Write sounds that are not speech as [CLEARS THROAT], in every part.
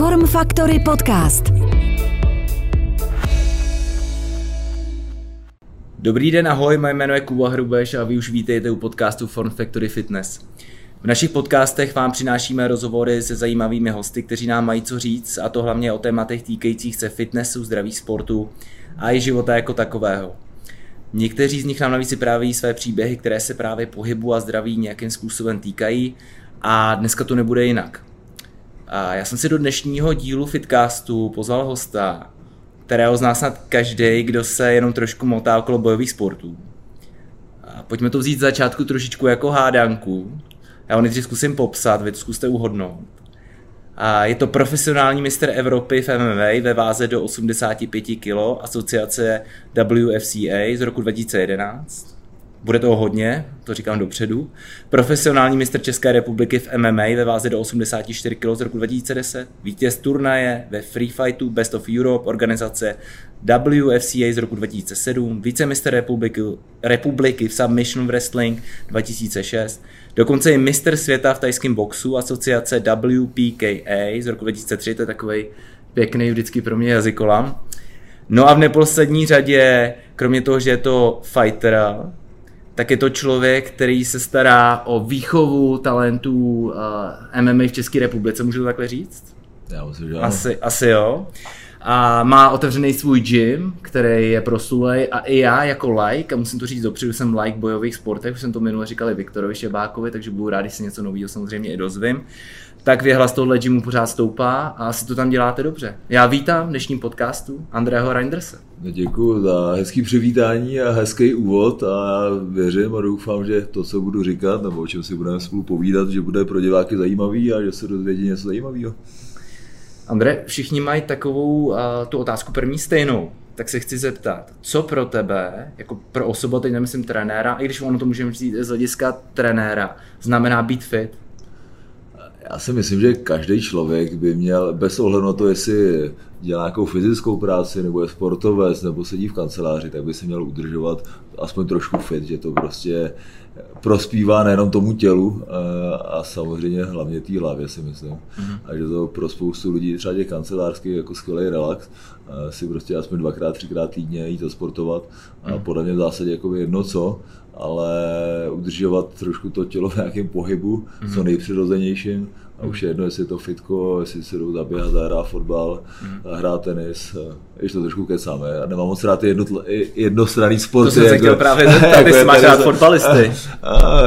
Form Factory Podcast. Dobrý den, ahoj, moje jméno je Kuba Hrubeš a vy už vítejte u podcastu Form Factory Fitness. V našich podcastech vám přinášíme rozhovory se zajímavými hosty, kteří nám mají co říct, a to hlavně o tématech týkajících se fitnessu, zdraví sportu a i života jako takového. Někteří z nich nám navíc vyprávějí své příběhy, které se právě pohybu a zdraví nějakým způsobem týkají a dneska to nebude jinak. A já jsem si do dnešního dílu Fitcastu pozval hosta, kterého zná snad každý, kdo se jenom trošku motá okolo bojových sportů. A pojďme to vzít z začátku trošičku jako hádanku. Já ho nejdřív zkusím popsat, vy to zkuste uhodnout. A je to profesionální mistr Evropy v MMA ve váze do 85 kg asociace WFCA z roku 2011. Bude toho hodně, to říkám dopředu. Profesionální mistr České republiky v MMA ve váze do 84 kg z roku 2010. Vítěz turnaje ve Free Fightu Best of Europe organizace WFCA z roku 2007. Vícemistr republiky, republiky v Submission Wrestling 2006. Dokonce i mistr světa v tajském boxu asociace WPKA z roku 2003. To je takový pěkný vždycky pro mě jazykolam. No a v neposlední řadě, kromě toho, že je to fighter, tak je to člověk, který se stará o výchovu talentů uh, MMA v České republice, můžu to takhle říct? Já myslím, že Asi, asi jo. A má otevřený svůj gym, který je proslulej a i já jako like, a musím to říct dopředu, jsem like bojových sportech, už jsem to minule říkal i Viktorovi Šebákovi, takže budu rád, když si něco nového samozřejmě i dozvím. Tak věhlas tohle gymu pořád stoupá a asi to tam děláte dobře. Já vítám v dnešním podcastu Andrého Reinderse. Děkuji za hezký přivítání a hezký úvod a věřím a doufám, že to, co budu říkat, nebo o čem si budeme spolu povídat, že bude pro diváky zajímavý a že se dozvědí něco zajímavého. Andre, všichni mají takovou uh, tu otázku první stejnou, tak se chci zeptat, co pro tebe, jako pro osobu, teď nemyslím trenéra, i když ono to můžeme říct z hlediska trenéra, znamená být fit? Já si myslím, že každý člověk by měl, bez ohledu na to, jestli dělá nějakou fyzickou práci, nebo je sportovec, nebo sedí v kanceláři, tak by se měl udržovat aspoň trošku fit, že to prostě prospívá nejenom tomu tělu eh, a samozřejmě hlavně té hlavě si myslím. Mm-hmm. A že to pro spoustu lidí, třeba těch kancelářských, jako skvělý relax, eh, si prostě aspoň dvakrát, třikrát týdně jít sportovat a mm-hmm. podle mě v zásadě jako jedno co, ale udržovat trošku to tělo v nějakém pohybu, mm-hmm. co nejpřirozenějším a už je jedno, jestli je to fitko, jestli se jdou zaběhat, zahrát fotbal, mm. hrát tenis, ještě to trošku kecáme. Já nemám moc rád jedno, jednostranný sport. To jsem se jako, chtěl právě zeptat, [LAUGHS] jestli máš rád fotbalisty. [LAUGHS] A,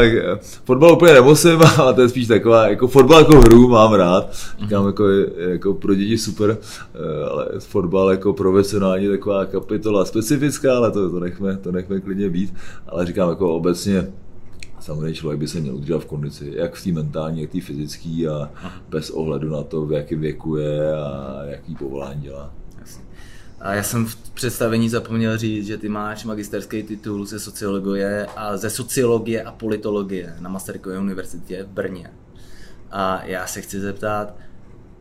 fotbal úplně nemusím, [LAUGHS] ale to je spíš taková, jako fotbal jako hru mám rád. Říkám, jako, jako pro děti super, eh, ale fotbal jako profesionální taková kapitola specifická, ale to, to, nechme, to nechme klidně být. Ale říkám, jako obecně samozřejmě člověk by se měl udržet v kondici, jak v té mentální, jak v té fyzické a bez ohledu na to, v jakém věku je a jaký povolání dělá. A já jsem v představení zapomněl říct, že ty máš magisterský titul ze sociologie a ze sociologie a politologie na Masarykové univerzitě v Brně. A já se chci zeptat,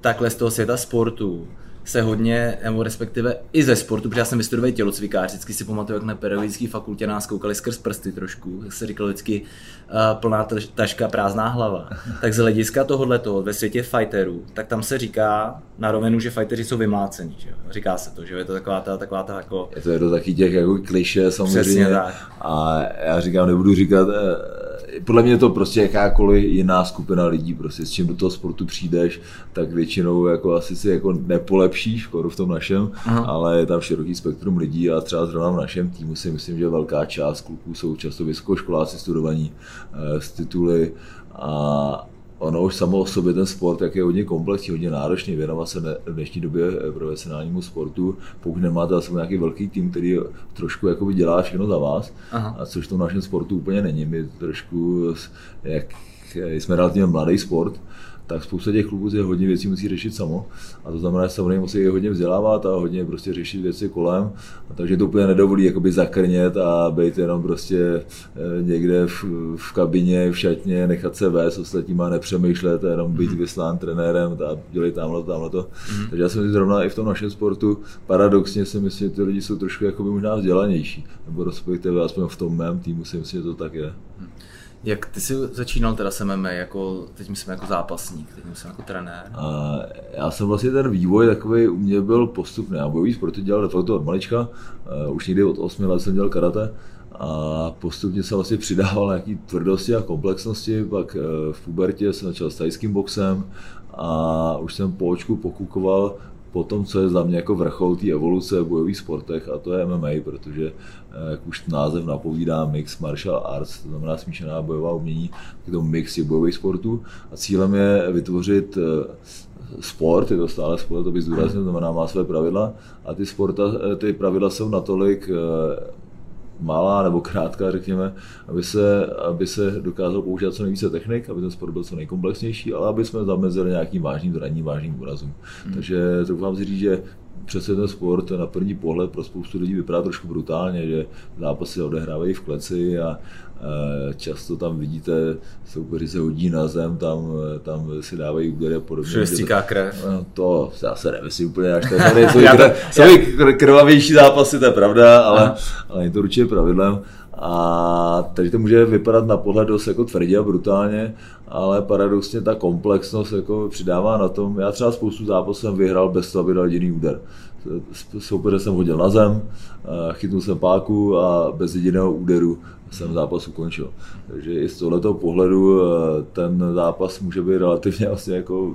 takhle z toho světa sportu, se hodně, nebo respektive i ze sportu, protože já jsem vystudoval tělocvikář, vždycky si pamatuju, jak na pedagogické fakultě nás koukali skrz prsty trošku, jak se říkalo vždycky uh, plná taška, prázdná hlava. Tak z hlediska tohohle toho ve světě fighterů, tak tam se říká na rovinu, že fighteři jsou vymlácení, že jo? Říká se to, že je to taková ta, taková ta jako... Je to, je to taky těch jako kliše samozřejmě. Přesně tak. A já říkám, nebudu říkat, eh, podle mě je to prostě jakákoliv jiná skupina lidí, prostě s čím do toho sportu přijdeš, tak většinou jako asi si jako nepolepšíš, skoro v tom našem, Aha. ale je tam široký spektrum lidí a třeba zrovna v našem týmu si myslím, že velká část kluků jsou často vysokoškoláci studovaní eh, z tituly a ono už samo o sobě ten sport, jak je hodně komplexní, hodně náročný, věnovat se v dnešní době eh, profesionálnímu sportu, pokud nemáte zase nějaký velký tým, který trošku jakoby dělá všechno za vás, Aha. a což to v našem sportu úplně není. My trošku, jak jsme relativně mladý sport, tak spousta těch klubů si hodně věcí musí řešit samo. A to znamená, že samozřejmě musí hodně vzdělávat a hodně prostě řešit věci kolem. A takže to úplně nedovolí jakoby zakrnět a být jenom prostě eh, někde v, v kabině, v šatně, nechat se vést ostatníma, nepřemýšlet, jenom být mhm. vyslán trenérem a dělat tamhle, tamhle to. Mm. Takže já si myslím, zrovna i v tom našem sportu paradoxně si myslím, že ty lidi jsou trošku jakoby možná vzdělanější. Nebo respektive aspoň v tom mém týmu si myslím, že to tak je. Mm. Jak ty jsi začínal teda s MMA, jako, teď myslím jako zápasník, teď myslím jako trenér? A já jsem vlastně ten vývoj takový u mě byl postupný. Já bojový sporty dělal de od malička, uh, už někdy od 8 let jsem dělal karate a postupně jsem vlastně přidával nějaký tvrdosti a komplexnosti, pak uh, v pubertě jsem začal s tajským boxem a už jsem po očku pokukoval po tom, co je za mě jako vrchol té evoluce v bojových sportech a to je MMA, protože eh, jak už název napovídá mix martial arts, to znamená smíšená bojová umění, je to mix těch bojových sportů. A cílem je vytvořit eh, sport, je to stále sport, to by zdůraznil, znamená má své pravidla. A ty, sporta, eh, ty pravidla jsou natolik malá nebo krátká, řekněme, aby se, aby se dokázal používat co nejvíce technik, aby ten sport byl co nejkomplexnější, ale aby jsme zamezili nějakým vážným zraním, vážným úrazům. Hmm. Takže troufám si říct, že přece ten sport na první pohled pro spoustu lidí vypadá trošku brutálně, že zápasy odehrávají v kleci a často tam vidíte, soupeři se hodí na zem, tam, tam si dávají údery a podobně. Všude krev. No, to [LAUGHS] já se nemyslím úplně až tak. Jsou krvavější zápasy, to je pravda, ale, ale je to určitě pravidlem. A tady to může vypadat na pohled dost jako tvrdě a brutálně, ale paradoxně ta komplexnost jako přidává na tom. Já třeba spoustu zápasů jsem vyhrál bez toho, aby dal jediný úder. Soupeře jsem hodil na zem, chytnul jsem páku a bez jediného úderu jsem zápas ukončil. Takže i z tohoto pohledu ten zápas může být relativně vlastně jako,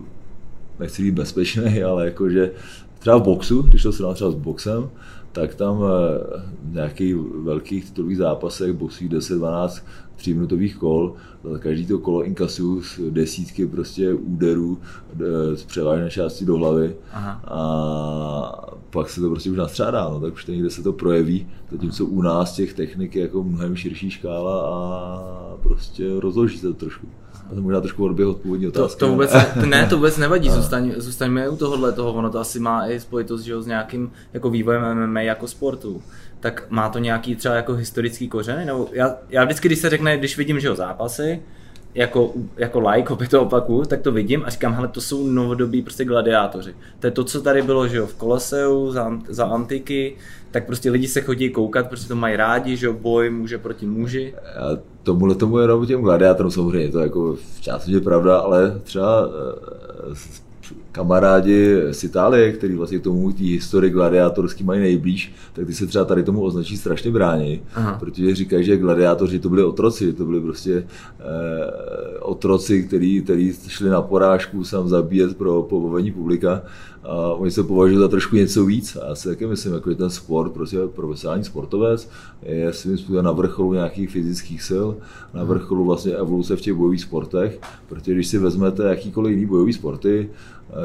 nechci být bezpečný, ale jakože třeba v boxu, když to srovnám třeba s boxem, tak tam eh, v nějakých velkých titulových zápasech boxují 10-12 tříminutových kol, každý to kolo inkasují z desítky prostě úderů z převážné části do hlavy Aha. a pak se to prostě už nastřádá, no, tak už někde se to projeví, zatímco u nás těch technik je jako mnohem širší škála a prostě rozloží se to trošku. A to možná trošku odběh od původní otázky. To, to vůbec, ne, to vůbec nevadí, [LAUGHS] zůstaň, zůstaňme u tohohle toho, ono to asi má i spojitost že, s nějakým jako vývojem MMA jako sportu. Tak má to nějaký třeba jako historický kořeny? Nebo já, já vždycky, když se řekne, když vidím, že jo, zápasy, jako, jako like, opět to opaku, tak to vidím a říkám, hele, to jsou novodobí prostě gladiátoři. To je to, co tady bylo, že jo, v Koloseu za, za antiky, tak prostě lidi se chodí koukat, prostě to mají rádi, že jo, boj muže proti muži. A tomuhle tomu jenom těm gladiátorům samozřejmě, to jako v části je pravda, ale třeba eh, kamarádi z Itálie, který vlastně k tomu té historii gladiátorský mají nejblíž, tak ty se třeba tady tomu označí strašně brání, Aha. protože říkají, že gladiátoři to byli otroci, to byli prostě eh, otroci, který, který šli na porážku sám zabíjet pro pobavení publika a oni se považují za trošku něco víc. A já si taky myslím, jako, že ten sport, prostě profesionální sportovec je svým způsobem na vrcholu nějakých fyzických sil, na vrcholu vlastně evoluce v těch bojových sportech, protože když si vezmete jakýkoliv jiný bojový sporty,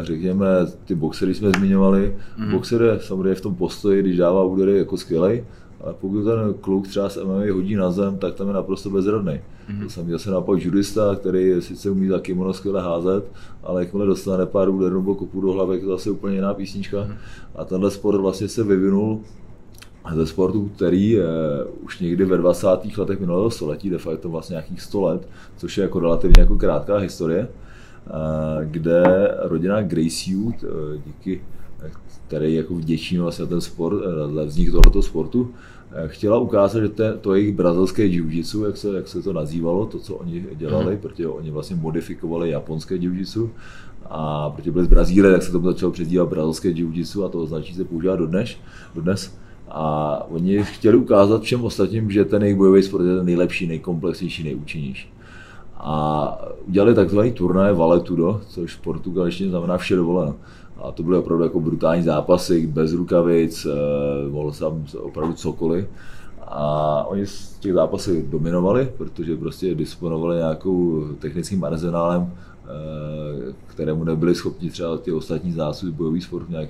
řekněme, ty boxery jsme zmiňovali, mm. boxer je samozřejmě v tom postoji, když dává údery jako skvělej, ale pokud ten kluk třeba s MMA hodí na zem, tak tam je naprosto bezradný. Mm-hmm. To jsem měl se naopak judista, který sice umí za kimono skvěle házet, ale jakmile dostane pár úderů nebo kopu do hlavy, to zase úplně jiná písnička. Mm-hmm. A tenhle sport vlastně se vyvinul ze sportu, který je už někdy ve 20. letech minulého století, de facto vlastně nějakých 100 let, což je jako relativně jako krátká historie, kde rodina Gracie, díky který jako vděčí vlastně ten sport, za vznik tohoto sportu, chtěla ukázat, že to, to jejich brazilské jiu-jitsu, jak se, jak se to nazývalo, to, co oni dělali, mm. protože oni vlastně modifikovali japonské jiu-jitsu, a protože byli z Brazílie, tak se to začalo přezdívat brazilské jiu-jitsu a to označí se používá dodnes. dodnes. A oni chtěli ukázat všem ostatním, že ten jejich bojový sport je ten nejlepší, nejkomplexnější, nejúčinnější a udělali takzvaný turnaj Valetudo, což v portugalštině znamená vše dovoleno. A to byly opravdu jako brutální zápasy, bez rukavic, eh, mohl tam opravdu cokoliv. A oni z těch zápasů dominovali, protože prostě disponovali nějakou technickým arzenálem, eh, kterému nebyli schopni třeba ty ostatní zásoby bojových sportů nějak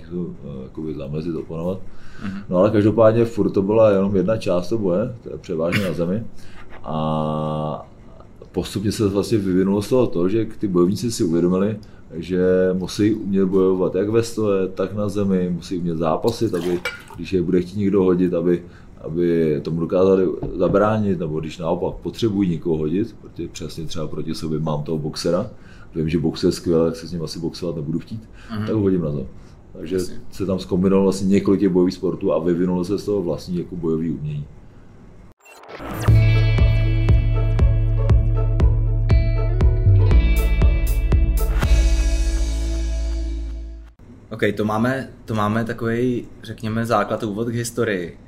uh, zamezit, oponovat. Mm-hmm. No ale každopádně furt to byla jenom jedna část toho boje, to je převážně na zemi. A postupně se vlastně vyvinulo z toho to, že ty bojovníci si uvědomili, že musí umět bojovat jak ve stoje, tak na zemi, musí umět zápasit, aby když je bude chtít někdo hodit, aby, aby tomu dokázali zabránit, nebo když naopak potřebují někoho hodit, protože přesně třeba proti sobě mám toho boxera, vím, že boxer je skvělé, tak se s ním asi boxovat nebudu chtít, mm-hmm. tak ho hodím na to. Takže Jasně. se tam zkombinovalo vlastně několik bojových sportů a vyvinulo se z toho vlastní jako bojový umění. To máme, to máme takový, řekněme, základ úvod k historii.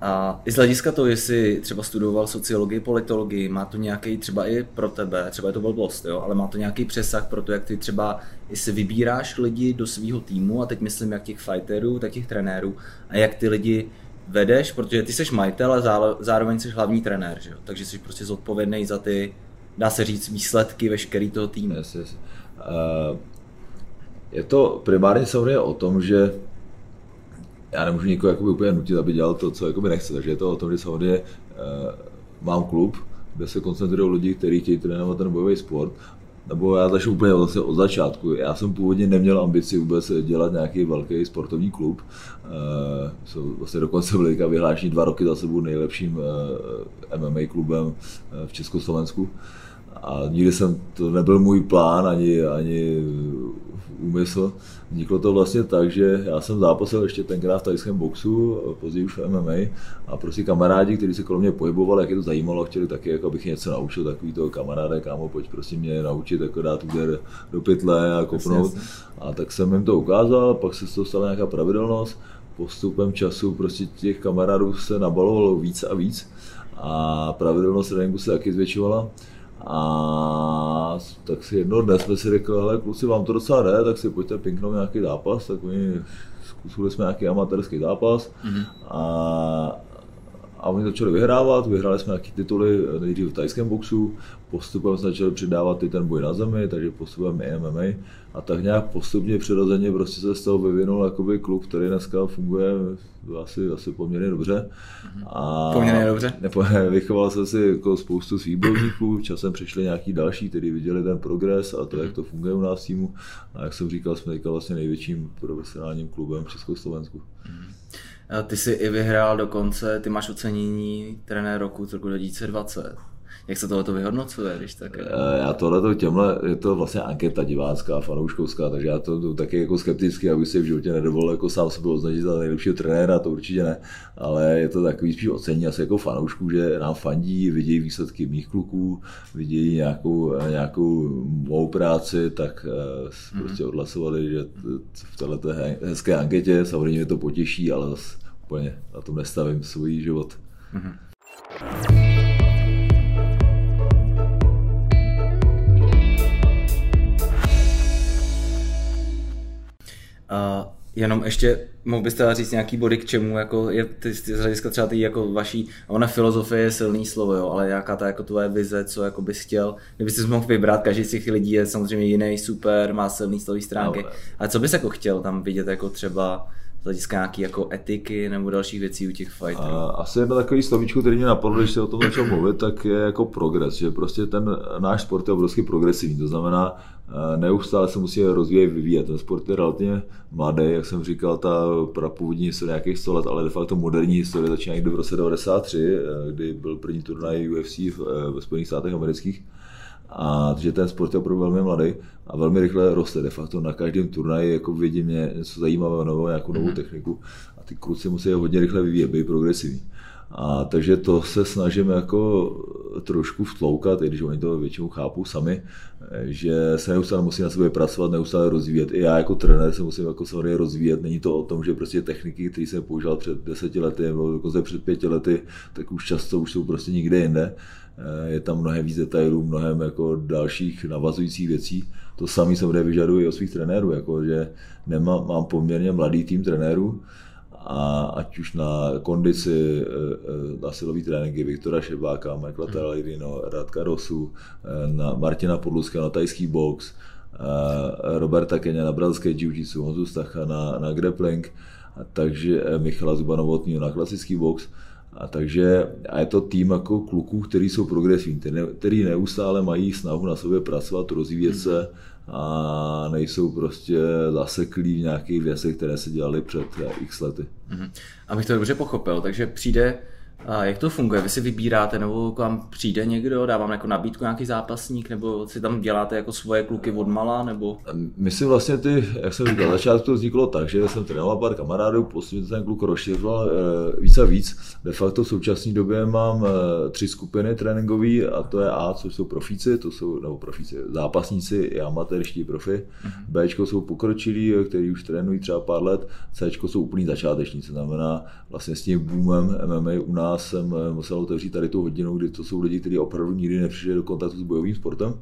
A i z hlediska toho, jestli třeba studoval sociologii, politologii, má to nějaký třeba i pro tebe, třeba je to blbost, jo, ale má to nějaký přesah pro to, jak ty třeba, jestli vybíráš lidi do svého týmu, a teď myslím jak těch fighterů, tak těch trenérů, a jak ty lidi vedeš, protože ty jsi majitel a zároveň jsi hlavní trenér, že jo? takže jsi prostě zodpovědný za ty, dá se říct, výsledky veškerý toho týmu. Yes, yes. Uh, je to primárně samozřejmě o tom, že já nemůžu nikoho jakoby úplně nutit, aby dělal to, co jakoby nechce. Takže je to o tom, že samozřejmě uh, mám klub, kde se koncentrují lidi, kteří chtějí trénovat ten bojový sport. Nebo já začnu úplně vlastně od začátku. Já jsem původně neměl ambici vůbec dělat nějaký velký sportovní klub. Uh, jsou vlastně dokonce byli vyhlášení dva roky za sebou nejlepším eh, MMA klubem v Československu. A nikdy jsem, to nebyl můj plán ani, ani úmysl. Vzniklo to vlastně tak, že já jsem zápasil ještě tenkrát v tajském boxu, později už v MMA a prostě kamarádi, kteří se kolem mě pohybovali, jak je to zajímalo, chtěli taky, jako abych něco naučil, takový toho kamaráde, kámo, pojď prostě mě naučit, jako dát úder do pytle a kopnout. A tak jsem jim to ukázal, pak se z toho stala nějaká pravidelnost, postupem času prostě těch kamarádů se nabalovalo víc a víc a pravidelnost tréninku se taky zvětšovala. A tak si jedno dne jsme si řekli, hele kluci, vám to docela jde, tak si pojďte pinknout nějaký zápas, tak oni zkusili jsme nějaký amatérský zápas mm-hmm. a, a oni začali vyhrávat, vyhráli jsme nějaké tituly nejdřív v tajském boxu, postupem jsme začali přidávat i ten boj na zemi, takže postupem i MMA a tak nějak postupně přirozeně prostě se z toho vyvinul jakoby klub, který dneska funguje asi, asi poměrně dobře. A poměrně dobře? Nepo, [LAUGHS] vychoval jsem si jako spoustu svých bojovníků, časem přišli nějaký další, kteří viděli ten progres a to, jak to funguje u nás týmu. A jak jsem říkal, jsme teďka vlastně největším profesionálním klubem v Československu. Ty jsi i vyhrál dokonce, ty máš ocenění trenér roku z roku 2020. Jak se tohle vyhodnocuje, když tak? Eh, já tohle těmhle, je to vlastně anketa divácká, fanouškovská, takže já to, to taky jako skepticky, aby si v životě nedovolil jako sám sebe označit za nejlepšího trenéra, to určitě ne, ale je to takový spíš ocení asi jako fanoušků, že nám fandí, vidějí výsledky mých kluků, vidějí nějakou, nějakou mou práci, tak mm-hmm. prostě odhlasovali, že v této hezké anketě samozřejmě to potěší, ale úplně na tom nestavím svůj život. Mm-hmm. Jenom ještě mohl byste říct nějaký body k čemu, jako je ty, ty z hlediska třeba ty jako vaší, ona filozofie je silný slovo, jo, ale jaká ta jako tvoje vize, co jako bys chtěl, kdyby jsi mohl vybrat, každý z těch lidí je samozřejmě jiný, super, má silný slový stránky, no, ale co bys jako chtěl tam vidět jako třeba z hlediska nějaký jako etiky nebo dalších věcí u těch fighterů? Asi jedno takový slovíčko, který mě napadlo, když se o tom začal mluvit, tak je jako progres, že prostě ten náš sport je obrovský progresivní, to znamená, neustále se musí rozvíjet, vyvíjet. Ten sport je relativně mladý, jak jsem říkal, ta prapůvodní historie nějakých 100 let, ale de facto moderní historie začíná někdy v roce 93, eh, kdy byl první turnaj UFC eh, ve Spojených státech amerických. A že ten sport je opravdu velmi mladý a velmi rychle roste. De facto na každém turnaji jako vidím něco zajímavého, novou, nějakou novou mhm. techniku a ty kluci musí hodně rychle vyvíjet, být progresivní. A takže to se snažíme jako trošku vtloukat, i když oni to většinou chápou sami, že se neustále musí na sebe pracovat, neustále rozvíjet. I já jako trenér se musím jako samozřejmě rozvíjet. Není to o tom, že prostě techniky, které jsem používal před deseti lety nebo dokonce před pěti lety, tak už často už jsou prostě nikde jinde. Je tam mnohem víc detailů, mnohem jako dalších navazujících věcí. To samé bude vyžaduji od svých trenérů, jako že nemám, mám poměrně mladý tým trenérů, a ať už na kondici, eh, eh, na silový tréninky Viktora Šebáka, Michaela hmm. Talavino, Radka Rosu, na Martina Podluska na tajský box, Roberta Kenya na brazilské jiu-jitsu, Honzu Stacha na, na grappling, takže Michala Zubanovotního na klasický box. A takže a je to tým jako kluků, kteří jsou progresivní, který neustále mají snahu na sobě pracovat, rozvíjet se a nejsou prostě zaseklí v nějakých věcech, které se dělaly před x lety. Mm-hmm. Abych to dobře pochopil, takže přijde A jak to funguje? Vy si vybíráte, nebo k vám přijde někdo, dá vám jako nabídku nějaký zápasník, nebo si tam děláte jako svoje kluky od mala, nebo? My si vlastně ty, jak jsem říkal, začátku to vzniklo tak, že jsem trénoval pár kamarádů, postupně ten kluk rozšiřoval e, víc a víc. De facto v současné době mám e, tři skupiny tréninkové a to je A, což jsou profíci, to jsou, nebo profíci, zápasníci i amatérští profi. Mm-hmm. B jsou pokročilí, kteří už trénují třeba pár let, C jsou úplný začátečníci, znamená vlastně s tím boomem MMA u nás jsem eh, musel otevřít tady tu hodinu, kdy to jsou lidi, kteří opravdu nikdy nepřišli do kontaktu s bojovým sportem.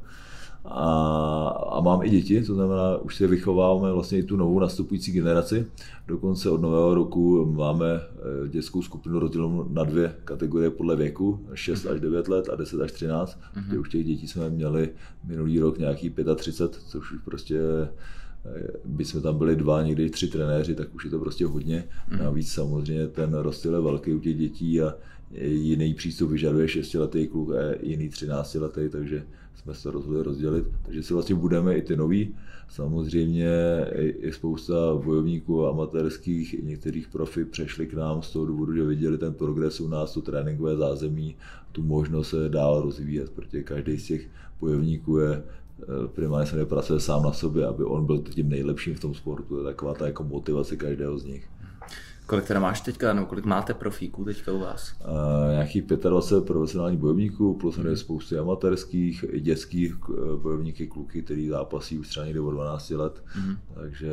A, a mám i děti, to znamená, už si vychováváme vlastně i tu novou nastupující generaci. Dokonce od nového roku máme eh, dětskou skupinu rozdělenou na dvě kategorie podle věku, 6 až 9 let a 10 až 13. Mm-hmm. Už těch dětí jsme měli minulý rok nějaký 35, což už prostě by jsme tam byli dva, někdy tři trenéři, tak už je to prostě hodně. Mm. Navíc samozřejmě ten rozdíl je velký u těch dětí a jiný přístup vyžaduje 6-letý kluk a jiný 13-letý, takže jsme se rozhodli rozdělit. Takže si vlastně budeme i ty nový. Samozřejmě je spousta bojovníků amatérských, i některých profi přešli k nám z toho důvodu, že viděli ten progres u nás, to tréninkové zázemí, tu možnost se dál rozvíjet, protože každý z těch bojovníků je primárně se nepracuje sám na sobě, aby on byl tím nejlepším v tom sportu. To je taková ta jako motivace každého z nich. Kolik teda máš teďka, nebo kolik máte profíků teďka u vás? Uh, nějakých 25 profesionálních bojovníků, plus mm. spousty amatérských, i dětských eh, bojovníky, kluky, který zápasí už třeba někde od 12 let, mm. takže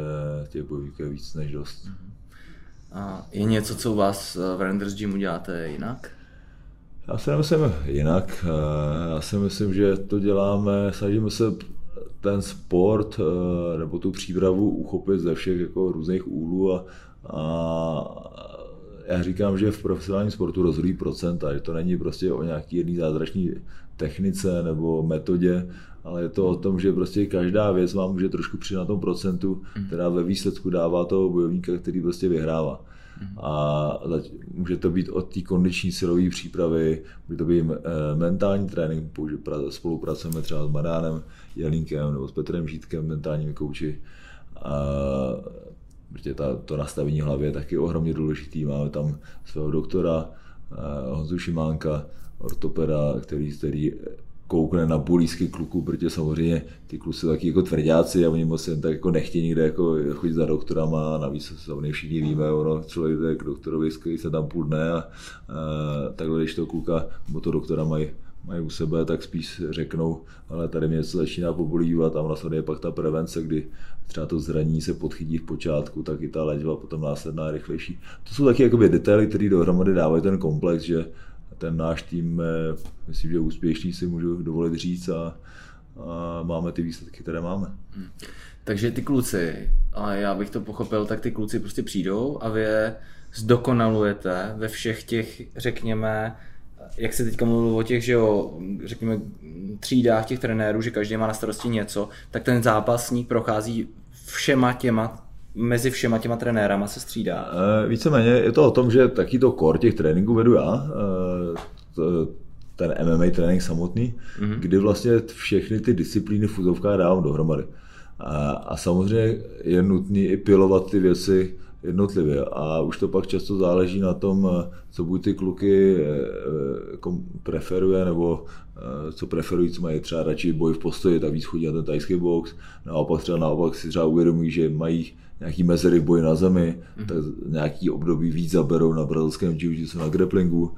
těch bojovníků je víc než dost. Mm. A je něco, co u vás v Renders Gymu děláte jinak? Já si nemyslím jinak. Eh, já si myslím, že to děláme, snažíme se ten sport eh, nebo tu přípravu uchopit ze všech jako různých úhlů a, a já říkám, že v profesionálním sportu rozhodují procenta, že to není prostě o nějaký jedný zázračný technice nebo metodě, ale je to o tom, že prostě každá věc vám může trošku přijít na tom procentu, hmm. která ve výsledku dává toho bojovníka, který prostě vyhrává. A může to být od té kondiční silové přípravy, může to být eh, mentální trénink, spolupracujeme třeba s Madánem Jelínkem nebo s Petrem Žítkem, mentálními kouči. A protože ta, to nastavení hlavy je taky ohromně důležitý. Máme tam svého doktora eh, Honzu Šimánka, ortopeda, který, který koukne na bulísky kluků, protože samozřejmě ty kluci jsou taky jako tvrdáci a oni moc jen tak jako nechtějí někde jako chodit za doktorama, navíc samozřejmě všichni víme, ono, člověk jde k doktorovi, skvělý se tam půl dne a, a takhle, když to kluka nebo to doktora mají mají u sebe, tak spíš řeknou, ale tady mě něco začíná pobolívat a vlastně je pak ta prevence, kdy třeba to zranění se podchytí v počátku, tak i ta léčba potom následná rychlejší. To jsou taky jakoby detaily, které dohromady dávají ten komplex, že ten náš tým, eh, myslím, že úspěšný si můžu dovolit říct a, a máme ty výsledky, které máme. Hmm. Takže ty kluci, a já bych to pochopil, tak ty kluci prostě přijdou a vy je zdokonalujete ve všech těch, řekněme, jak se teďka mluvil o těch, že jo, řekněme, třídách těch trenérů, že každý má na starosti něco, tak ten zápasník prochází všema těma mezi všema těma trenérama se střídá? E, víceméně je to o tom, že taky to core těch tréninků vedu já, e, ten MMA trénink samotný, mm-hmm. kdy vlastně všechny ty disciplíny v úzovkách dávám dohromady. A, a samozřejmě je nutné i pilovat ty věci jednotlivě a už to pak často záleží na tom, co buď ty kluky jako preferuje, nebo co preferují, co mají třeba radši boj v postoji, tak víc chodí na ten tajský box, naopak třeba naopak si třeba uvědomují, že mají nějaký mezery v boji na zemi, mm-hmm. tak nějaký období víc zaberou na brazilském jiu na grapplingu.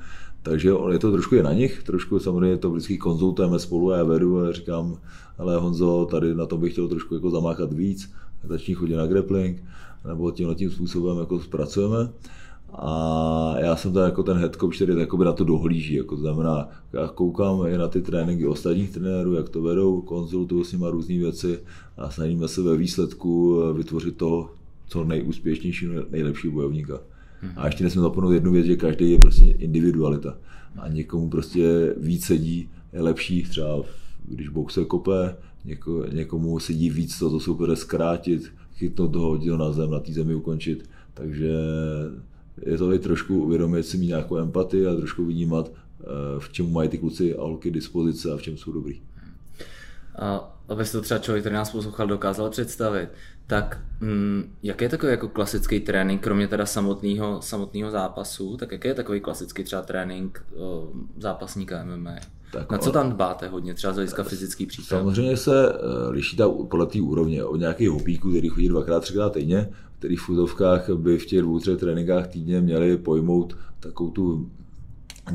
Takže je to trošku je na nich, trošku samozřejmě to vždycky konzultujeme spolu a já vedu a říkám, ale Honzo, tady na tom bych chtěl trošku jako zamáchat víc, začni chodit na grappling, nebo tímhle tím způsobem jako zpracujeme. A já jsem tam jako ten head coach, který na to dohlíží, jako znamená, já koukám i na ty tréninky ostatních trenérů, jak to vedou, konzultuju s nimi různé věci a snažíme se ve výsledku vytvořit toho co nejúspěšnějšího, nejlepší bojovníka. A ještě nesmím zapomenout jednu věc, že každý je prostě individualita. A někomu prostě víc sedí, je lepší třeba když boxe kope, něko, někomu sedí víc to, to super zkrátit, chytnout toho, hodit na zem, na té zemi ukončit. Takže je to i trošku uvědomit si mít nějakou empatii a trošku vnímat, eh, v čemu mají ty kluci a holky dispozice a v čem jsou dobrý. A aby to třeba člověk, který nás poslouchal, dokázal představit, tak mm, jaký je takový jako klasický trénink, kromě teda samotného, samotného zápasu, tak jaký je takový klasický třeba trénink o, zápasníka MMA? Tak Na co tam dbáte hodně, třeba z hlediska fyzický příprav? Samozřejmě se uh, liší ta, podle té úrovně. Od nějakých hopíků, který chodí dvakrát, třikrát týdně, který v futovkách by v těch dvou, třech tréninkách týdně měli pojmout takovou tu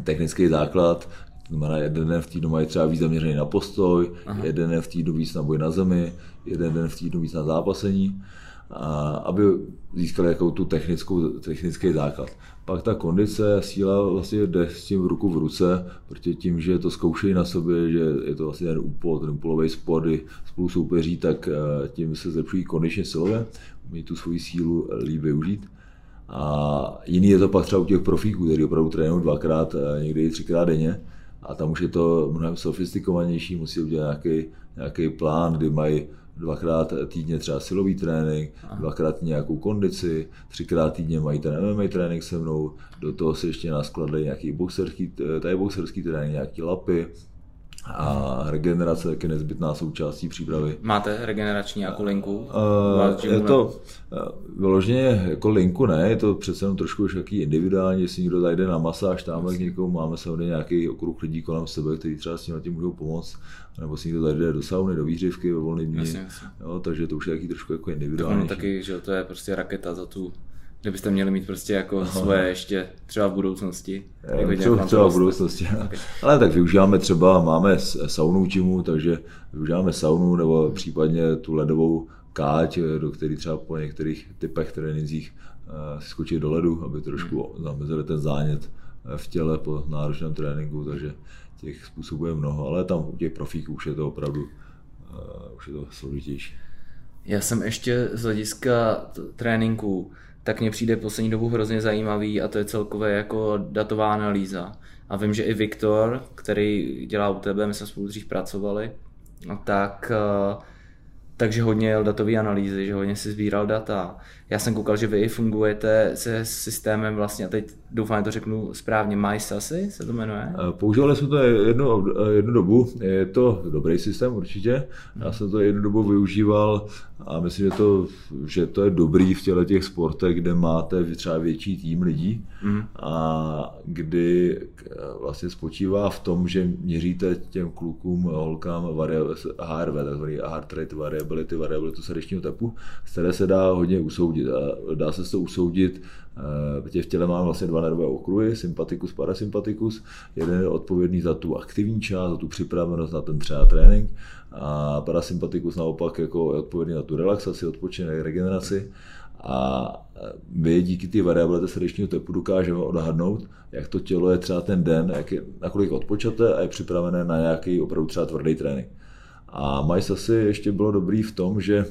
technický základ, znamená, jeden den v týdnu mají třeba víc zaměřený na postoj, Aha. jeden den v týdnu víc na boj na zemi, jeden den v týdnu víc na zápasení, a aby získali jakou tu technickou, technický základ. Pak ta kondice, síla vlastně jde s tím ruku v ruce, protože tím, že to zkoušejí na sobě, že je to vlastně ten úpol, ten polový sport, kdy spolu soupeří, tak eh, tím se zlepšují kondičně silové, umí tu svoji sílu líp využít. A jiný je to pak třeba u těch profíků, kteří opravdu trénují dvakrát, eh, někdy i třikrát denně. A tam už je to mnohem sofistikovanější, musí udělat nějaký, nějaký plán, kdy mají dvakrát týdně třeba silový trénink, Aha. dvakrát nějakou kondici, třikrát týdně mají ten MMA trénink se mnou, do toho se ještě naskládají nějaký boxerský, tady boxerský trénink, nějaký lapy, a regenerace je nezbytná součástí přípravy. Máte regenerační jako linku? Uh, je to uh, vyloženě jako linku ne, je to přece jenom trošku už jaký individuální, jestli někdo zajde na masáž, tamhle k někomu máme samozřejmě nějaký okruh lidí kolem sebe, kteří třeba s tím tím můžou pomoct, nebo si někdo zajde do sauny, do výřivky ve volný dní. Jo, takže to už je jaký trošku jako individuální. taky, že to je prostě raketa za tu Kdybyste měli mít prostě jako Aha. svoje ještě třeba v budoucnosti. Jako třeba, třeba v budoucnosti. Okay. Ale tak využíváme třeba, máme saunu čimu, takže využíváme saunu nebo případně tu ledovou káť, do které třeba po některých typech trénincích uh, skočit do ledu, aby trošku hmm. zamezili ten zánět eh, v těle po náročném tréninku, takže těch způsobů je mnoho, ale tam u těch profíků už je to opravdu už je to složitější. Já jsem ještě z hlediska tréninku tak mně přijde poslední dobu hrozně zajímavý a to je celkově jako datová analýza. A vím, že i Viktor, který dělá u tebe, my jsme spolu dřív pracovali, tak uh, takže hodně jel datové analýzy, že hodně si sbíral data. Já jsem koukal, že vy fungujete se systémem vlastně, a teď doufám, že to řeknu správně, MySasy se to jmenuje? Eh, používali jsme to jednu, jednu dobu, je to dobrý systém určitě. Já jsem to jednu dobu využíval a myslím, že to, že to je dobrý v těle těch sportech, kde máte třeba větší tým lidí mm. a kdy eh, vlastně spočívá v tom, že měříte těm klukům, holkám HRV, takzvaný heart rate variability, variabilitu srdečního tepu, z které se dá hodně usoudit. A dá se to usoudit protože v těle mám vlastně dva nervové okruhy, sympatikus, parasympatikus. Jeden je odpovědný za tu aktivní část, za tu připravenost na ten třeba trénink a parasympatikus naopak jako je odpovědný za tu relaxaci, odpočinek, regeneraci. A my díky ty variabilitě srdečního tepu dokážeme odhadnout, jak to tělo je třeba ten den, jak je, nakolik odpočaté a je připravené na nějaký opravdu třeba tvrdý trénink. A Majs asi ještě bylo dobrý v tom, že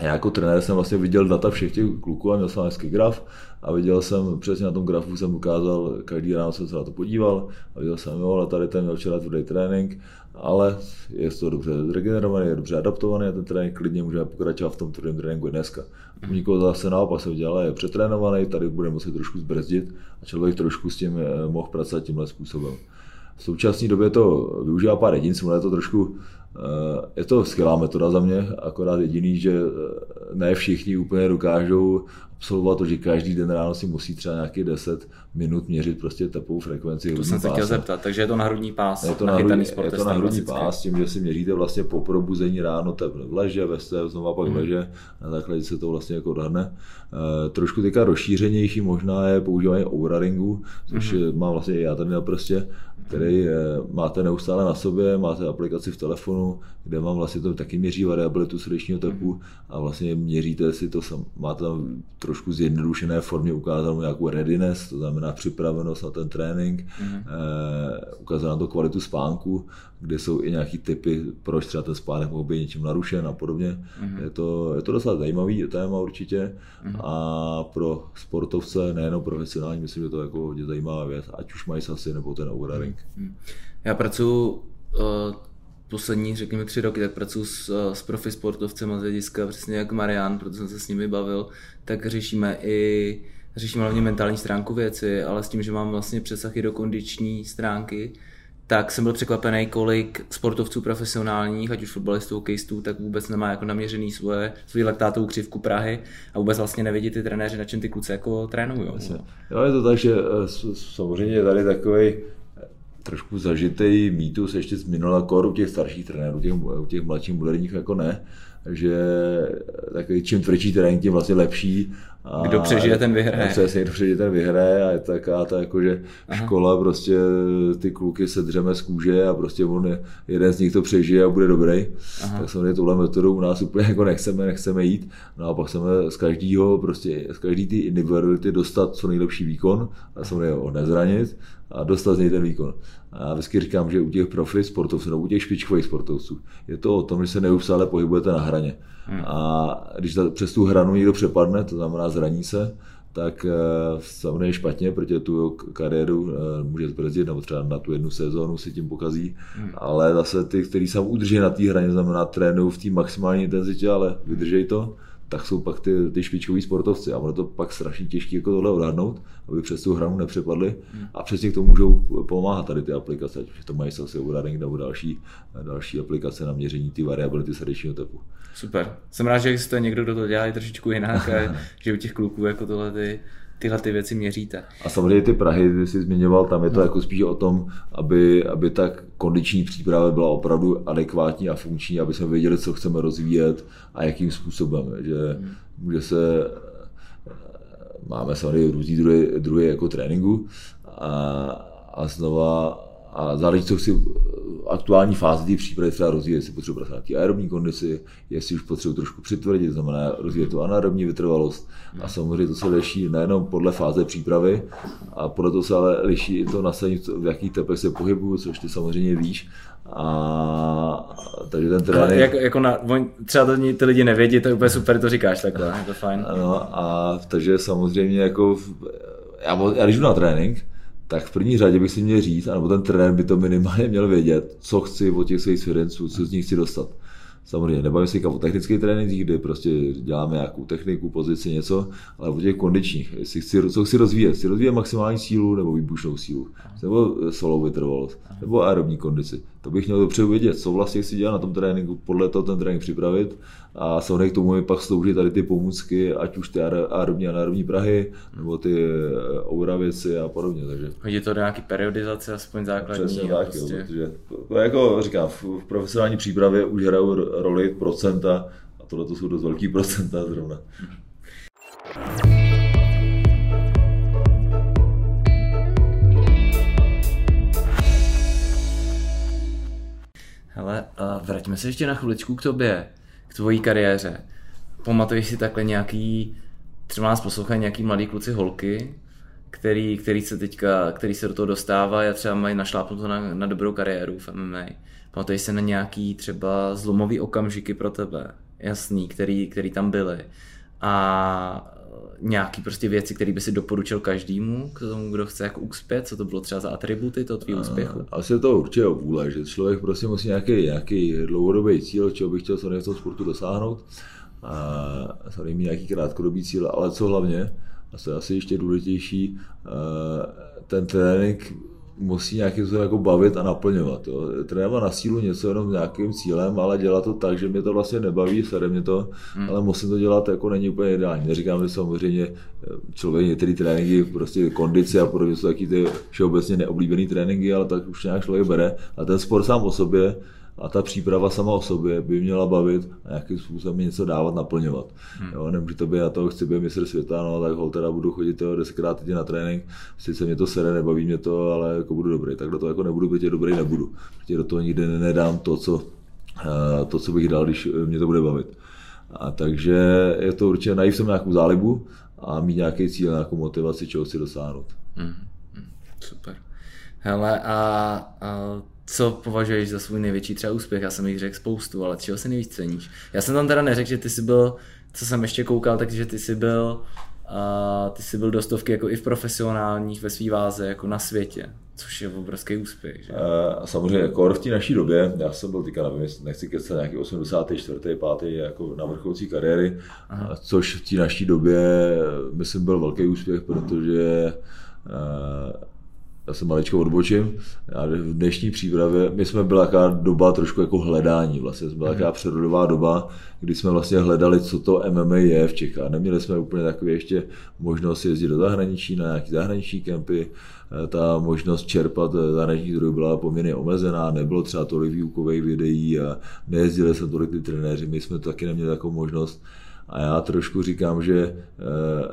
já jako trenér jsem vlastně viděl data všech těch kluků a měl jsem hezký graf a viděl jsem, přesně na tom grafu jsem ukázal, každý ráno jsem se na to podíval a viděl jsem, jo, ale tady ten měl včera tvrdý trénink, ale je to dobře zregenerovaný, je dobře adaptovaný a ten trénink klidně může pokračovat v tom tvrdém tréninku dneska. U nikoho zase naopak jsem dělal, je přetrénovaný, tady bude muset trošku zbrzdit a člověk trošku s tím eh, mohl pracovat tímhle způsobem. V současné době to využívá pár jedinců, ale je to trošku je to skvělá metoda za mě, akorát jediný, že eh, ne všichni úplně dokážou absolvovat to, že každý den ráno si musí třeba nějaký 10 minut měřit prostě tepovou frekvenci. To jsem se chtěl zeptat, takže je to na hrudní pás, je to na, hrudní, je to na hrudní pás, tím, že si měříte vlastně po probuzení ráno tep v leže, ve sté, znova pak v mm. leže, na základě se to vlastně jako odhadne. E, trošku teďka rozšířenější možná je používání Oura Ringu, což mm. má vlastně jádrný na prstě, který je, máte neustále na sobě, máte aplikaci v telefonu, kde mám vlastně to taky měří variabilitu srdečního tepu mm. a vlastně měříte si to, máte tam trošku zjednodušené formě ukázanou nějakou readiness, to znamená připravenost na ten trénink, mm. eh, ukázat na to kvalitu spánku, kde jsou i nějaký typy, proč třeba ten spánek mohl být něčím narušen a podobně. Mm. Je, to, je to docela zajímavý téma určitě mm. a pro sportovce, nejenom profesionální, myslím, že to je jako hodně zajímavá věc, ať už mají sasy nebo ten Aura Ring. Mm. Já pracuji uh, poslední, řekněme, tři roky, tak pracuji s, s profi sportovcem z hlediska přesně jak Marian, protože jsem se s nimi bavil, tak řešíme i řešíme hlavně mentální stránku věci, ale s tím, že mám vlastně přesahy do kondiční stránky, tak jsem byl překvapený, kolik sportovců profesionálních, ať už fotbalistů, hokejistů, tak vůbec nemá jako naměřený svoje, svůj laktátovou křivku Prahy a vůbec vlastně nevidí ty trenéři, na čem ty kluci jako trénují. Jo, je to tak, že eh, samozřejmě tady takový eh, trošku zažitý mýtus ještě z minula kor u těch starších trenérů, těch, těch mladších moderních jako ne, že takový čím tvrdší trénink, tím vlastně lepší. A kdo přežije, ten vyhraje. Přesně, kdo přežije, ten vyhraje a je taková ta jako, že Aha. škola prostě ty kluky se dřeme z kůže a prostě on je, jeden z nich to přežije a bude dobrý. Aha. Tak samozřejmě tuhle metodou u nás úplně [LAUGHS] jako nechceme, nechceme jít. No a pak chceme z každého, prostě z každý ty individuality dostat co nejlepší výkon a samozřejmě ho nezranit a dostat z něj ten výkon. A já vždycky říkám, že u těch profi sportovců nebo u těch špičkových sportovců je to o tom, že se neustále pohybujete na hraně. Hmm. A když ta, přes tu hranu někdo přepadne, to znamená zraní se, tak eh, samozřejmě špatně, protože tu kariéru eh, může zbrzdit, nebo třeba na tu jednu sezónu si tím pokazí, hmm. ale zase ty, kteří se udrží na té hraně, znamená trénují v té maximální intenzitě, ale vydržej to, tak jsou pak ty, ty špičkoví sportovci a ono to pak strašně těžké jako tohle odhadnout, aby přes tu hranu nepřepadli hmm. a přesně k tomu můžou pomáhat tady ty aplikace, ať to mají Selfie Running nebo další, další aplikace na měření ty variability srdečního tepu. Super. Jsem rád, že existuje někdo, kdo to dělá i trošičku jinak a [LAUGHS] že u těch kluků jako tohle ty tyhle ty věci měříte. A samozřejmě ty Prahy, ty jsi zmiňoval, tam je to no. jako spíš o tom, aby, aby ta kondiční příprava byla opravdu adekvátní a funkční, aby jsme věděli, co chceme rozvíjet a jakým způsobem. Že hmm. může se máme samozřejmě různý druhy, druhy jako tréninku a, a znova a záleží, co chci aktuální fázi té přípravy třeba rozvíjet, jestli potřebuji pracovat na aerobní kondici, jestli už potřebuji trošku přitvrdit, znamená rozvíjet tu anaerobní vytrvalost. A samozřejmě to se liší nejenom podle fáze přípravy, a podle toho se ale liší i to nasadení, v jakých tepech se pohybuju, což ty samozřejmě víš. A takže ten trénink... jako, jako na, třeba to ty lidi nevědí, to je úplně super, to říkáš takhle, je to fajn. No a takže samozřejmě jako, já, já když jdu na trénink, tak v první řadě bych si měl říct, anebo ten trenér by to minimálně měl vědět, co chci od těch svých svědenců, co z nich chci dostat. Samozřejmě nebavím se o technických trénincích, kde prostě děláme nějakou techniku, pozici, něco, ale o těch kondičních. Jestli chci, co chci rozvíjet? Chci rozvíjet maximální sílu nebo výbušnou sílu, nebo solou vytrvalost, nebo aerobní kondici. To bych měl dopředu vědět, co vlastně chci dělat na tom tréninku, podle toho ten trénink připravit a samozřejmě k tomu mi pak slouží tady ty pomůcky, ať už ty aerobní a anaerobní prahy, nebo ty eh, aura věci a podobně. Takže. Hodí to do nějaký periodizace, aspoň základní. Přesně tak, prostě... jo, protože, to, jako říkám, v, v profesionální přípravě už hrajou roli procenta a tohle to jsou dost velký procenta zrovna. Hele, vraťme se ještě na chviličku k tobě k tvojí kariéře. Pamatuješ si takhle nějaký, třeba nás poslouchají nějaký mladý kluci holky, který, který, se teďka, který se do toho dostávají a třeba mají našlápnuto na, na dobrou kariéru v MMA. Pamatuješ se na nějaký třeba zlomový okamžiky pro tebe, jasný, který, který tam byly. A nějaký prostě věci, které by si doporučil každému, k tomu, kdo chce jako uspět, co to bylo třeba za atributy toho tvého úspěchu? Asi to určitě vůle, že člověk prostě musí nějaký, nějaký dlouhodobý cíl, čeho bych chtěl co v tom sportu dosáhnout. A samozřejmě nějaký krátkodobý cíl, ale co hlavně, a to je asi ještě důležitější, ten trénink musí nějakým způsobem jako bavit a naplňovat. Jo. Trénovat na sílu něco jenom s nějakým cílem, ale dělat to tak, že mě to vlastně nebaví, sere mě to, hmm. ale musím to dělat jako není úplně ideální. Neříkám, že samozřejmě eh, člověk některý tréninky, prostě kondice a podobně jsou taky ty všeobecně neoblíbený tréninky, ale tak už nějak člověk bere. A ten sport sám o sobě a ta příprava sama o sobě by měla bavit a nějakým způsobem něco dávat, naplňovat. Hmm. Jo, nemůže to být na to, chci být mistr světa, no tak hol teda budu chodit jo, desetkrát týdně na trénink, sice mě to sere, nebaví mě to, ale jako budu dobrý, tak do toho jako nebudu, protože dobrý nebudu, protože do toho nikdy nedám to, co, eh, to, co bych dal, když mě to bude bavit. A takže je to určitě najít jsem nějakou zálibu a mít nějaký cíl, nějakou motivaci, čeho si dosáhnout. Hmm. Super. Hele, a, a co považuješ za svůj největší třeba úspěch? Já jsem jich řekl spoustu, ale čeho si nejvíc ceníš? Já jsem tam teda neřekl, že ty jsi byl, co jsem ještě koukal, takže ty jsi byl a ty jsi byl dostovky jako i v profesionálních ve svý váze, jako na světě, což je obrovský úspěch. Že? A samozřejmě jako v té naší době, já jsem byl teďka, nevím, nechci kecat nějaký 84. 5. jako na vrcholcí kariéry, Aha. což v té naší době, myslím, byl velký úspěch, protože já se maličko odbočím. Já v dnešní přípravě, my jsme byla taková doba trošku jako hledání, vlastně byla taková přerodová doba, kdy jsme vlastně hledali, co to MMA je v Čechách. Neměli jsme úplně takové ještě možnost jezdit do zahraničí na nějaké zahraniční kempy, ta možnost čerpat zahraniční zdrojů byla poměrně omezená, nebylo třeba tolik výukových videí a nejezdili se tolik ty trenéři, my jsme taky neměli takovou možnost. A já trošku říkám, že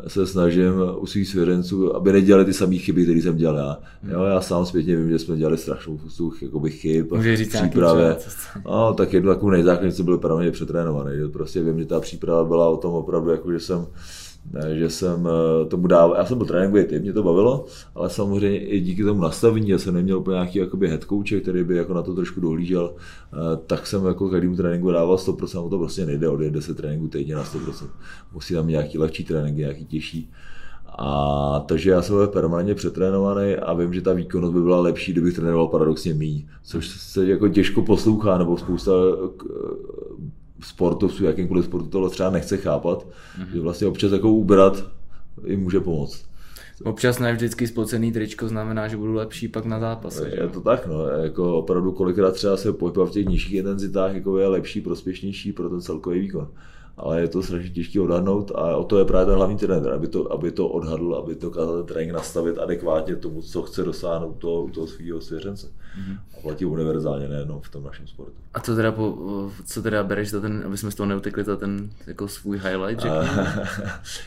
eh, se snažím u svých svěřenců, aby nedělali ty samé chyby, které jsem dělal já. Hmm. Jo, já sám zpětně vím, že jsme dělali strašnou spoustu chyb Může říct přípravě. No, tak jednu takovou nejzákladnější byl právě přetrénovaný. Prostě vím, že ta příprava byla o tom opravdu, jako, že jsem že jsem eh, tomu dával, já jsem byl tréninkový typ, mě to bavilo, ale samozřejmě i díky tomu nastavení, já jsem neměl úplně nějaký jakoby head coach, který by jako na to trošku dohlížel, eh, tak jsem jako každému tréninku dával 100%, to prostě nejde od 10 tréninků týdně na 100%. Musí tam nějaký lehčí tréninky, nějaký těžší. A takže já jsem byl permanentně přetrénovaný a vím, že ta výkonnost by byla lepší, kdybych trénoval paradoxně méně, což se jako těžko poslouchá, nebo spousta sportovců, jakýmkoliv sportu to třeba nechce chápat, mm-hmm. že vlastně občas jako ubrat jim může pomoct. Občas ne vždycky spocený tričko znamená, že budu lepší pak na zápase. Je to tak, no. Jako opravdu kolikrát třeba se pohybovat v těch nižších intenzitách jako je lepší, prospěšnější pro ten celkový výkon ale je to strašně těžké odhadnout a o to je právě ten hlavní trenér, aby to, aby to odhadl, aby to ten trénink nastavit adekvátně tomu, co chce dosáhnout toho, toho svého svěřence. Mm-hmm. A platí univerzálně, nejenom v tom našem sportu. A co teda, po, co teda bereš za ten, aby jsme z toho neutekli, za ten jako svůj highlight, [LAUGHS] že?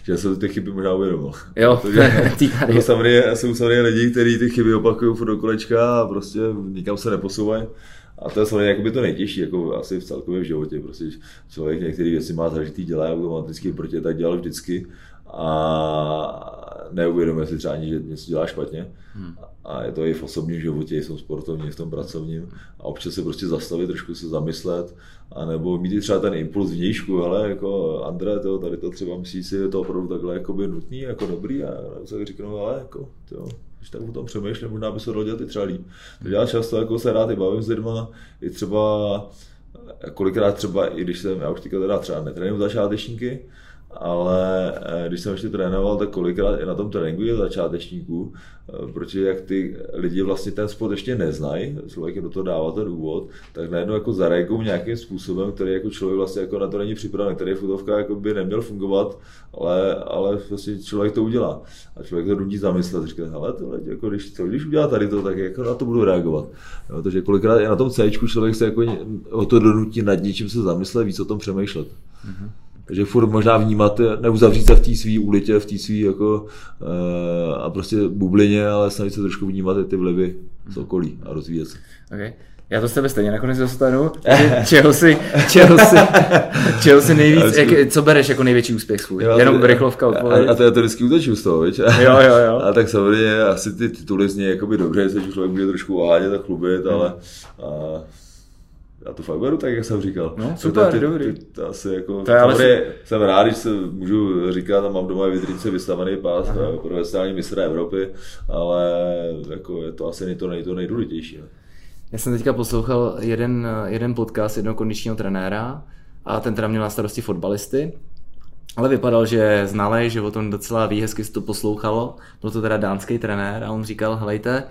že jsem ty chyby možná uvědomil. Jo, [LAUGHS] [LAUGHS] samozřejmě, jsou samozřejmě lidi, kteří ty chyby opakují do kolečka a prostě nikam se neposouvají. A to je samozřejmě jakoby to nejtěžší, jako asi v celkově v životě. Prostě člověk některé věci má zažitý, dělá automaticky, protože tak dělal vždycky a neuvědomuje si třeba ani, že něco dělá špatně. Hmm. A je to i v osobním životě, i v tom sportovním, i v tom pracovním. A občas se prostě zastavit, trošku se zamyslet, a nebo mít i třeba ten impuls vnějšku, ale jako André, to, tady to třeba myslí si, je to opravdu takhle jakoby nutný, jako dobrý a tak říkám, ale jako, to, když tak o tom přemýšlím, možná by se dělat i třeba líp. Takže já často jako se rád i bavím s lidma, i třeba kolikrát třeba, i když jsem, já už teďka teda třeba netrénuju začátečníky, ale eh, když jsem ještě trénoval, tak kolikrát i na tom tréninku je začátečníků, eh, protože jak ty lidi vlastně ten sport ještě neznají, člověk je do toho dává ten úvod, tak najednou jako zareagují nějakým způsobem, který jako člověk vlastně jako na to není připravený, který futovka jako by neměl fungovat, ale, ale vlastně člověk to udělá. A člověk to nutí zamyslet, říká, hele, tohle, jako když, to, když udělá tady to, tak jako na to budu reagovat. Jo, takže kolikrát i na tom C člověk se jako o to donutí nad něčím se zamyslet, víc o tom přemýšlet. Mm-hmm. Takže furt možná vnímat, neuzavřít se v té své ulitě, v té své jako uh, a prostě bublině, ale snažit se trošku vnímat ty vlivy z okolí a rozvíjet se. Okay. Já to s tebe stejně nakonec dostanu. [LAUGHS] Čeho si, [LAUGHS] čeho si, [LAUGHS] čeho si nejvíc, jak, co bereš jako největší úspěch svůj? Jo, Jenom rychlovka odpověď. A, a to já to vždycky uteču z toho, víš? Jo, jo, jo. A tak samozřejmě asi ty tituly zní jakoby dobře, že člověk může trošku ohádět a chlubit, hmm. ale a, já to fakt beru tak, jak jsem říkal. No, super, ty, dobrý. Ty, to asi jako, to je ale si... jsem rád, když se můžu říkat, a mám doma vitrince vystavený pás Aha. profesionální mistra Evropy, ale jako je to asi to, nej, to nejdůležitější. Ne? Já jsem teďka poslouchal jeden, jeden podcast jednoho kondičního trenéra a ten teda měl na starosti fotbalisty, ale vypadal, že je znalej, že o tom docela ví, hezky se to poslouchalo. Byl to teda dánský trenér a on říkal, helejte,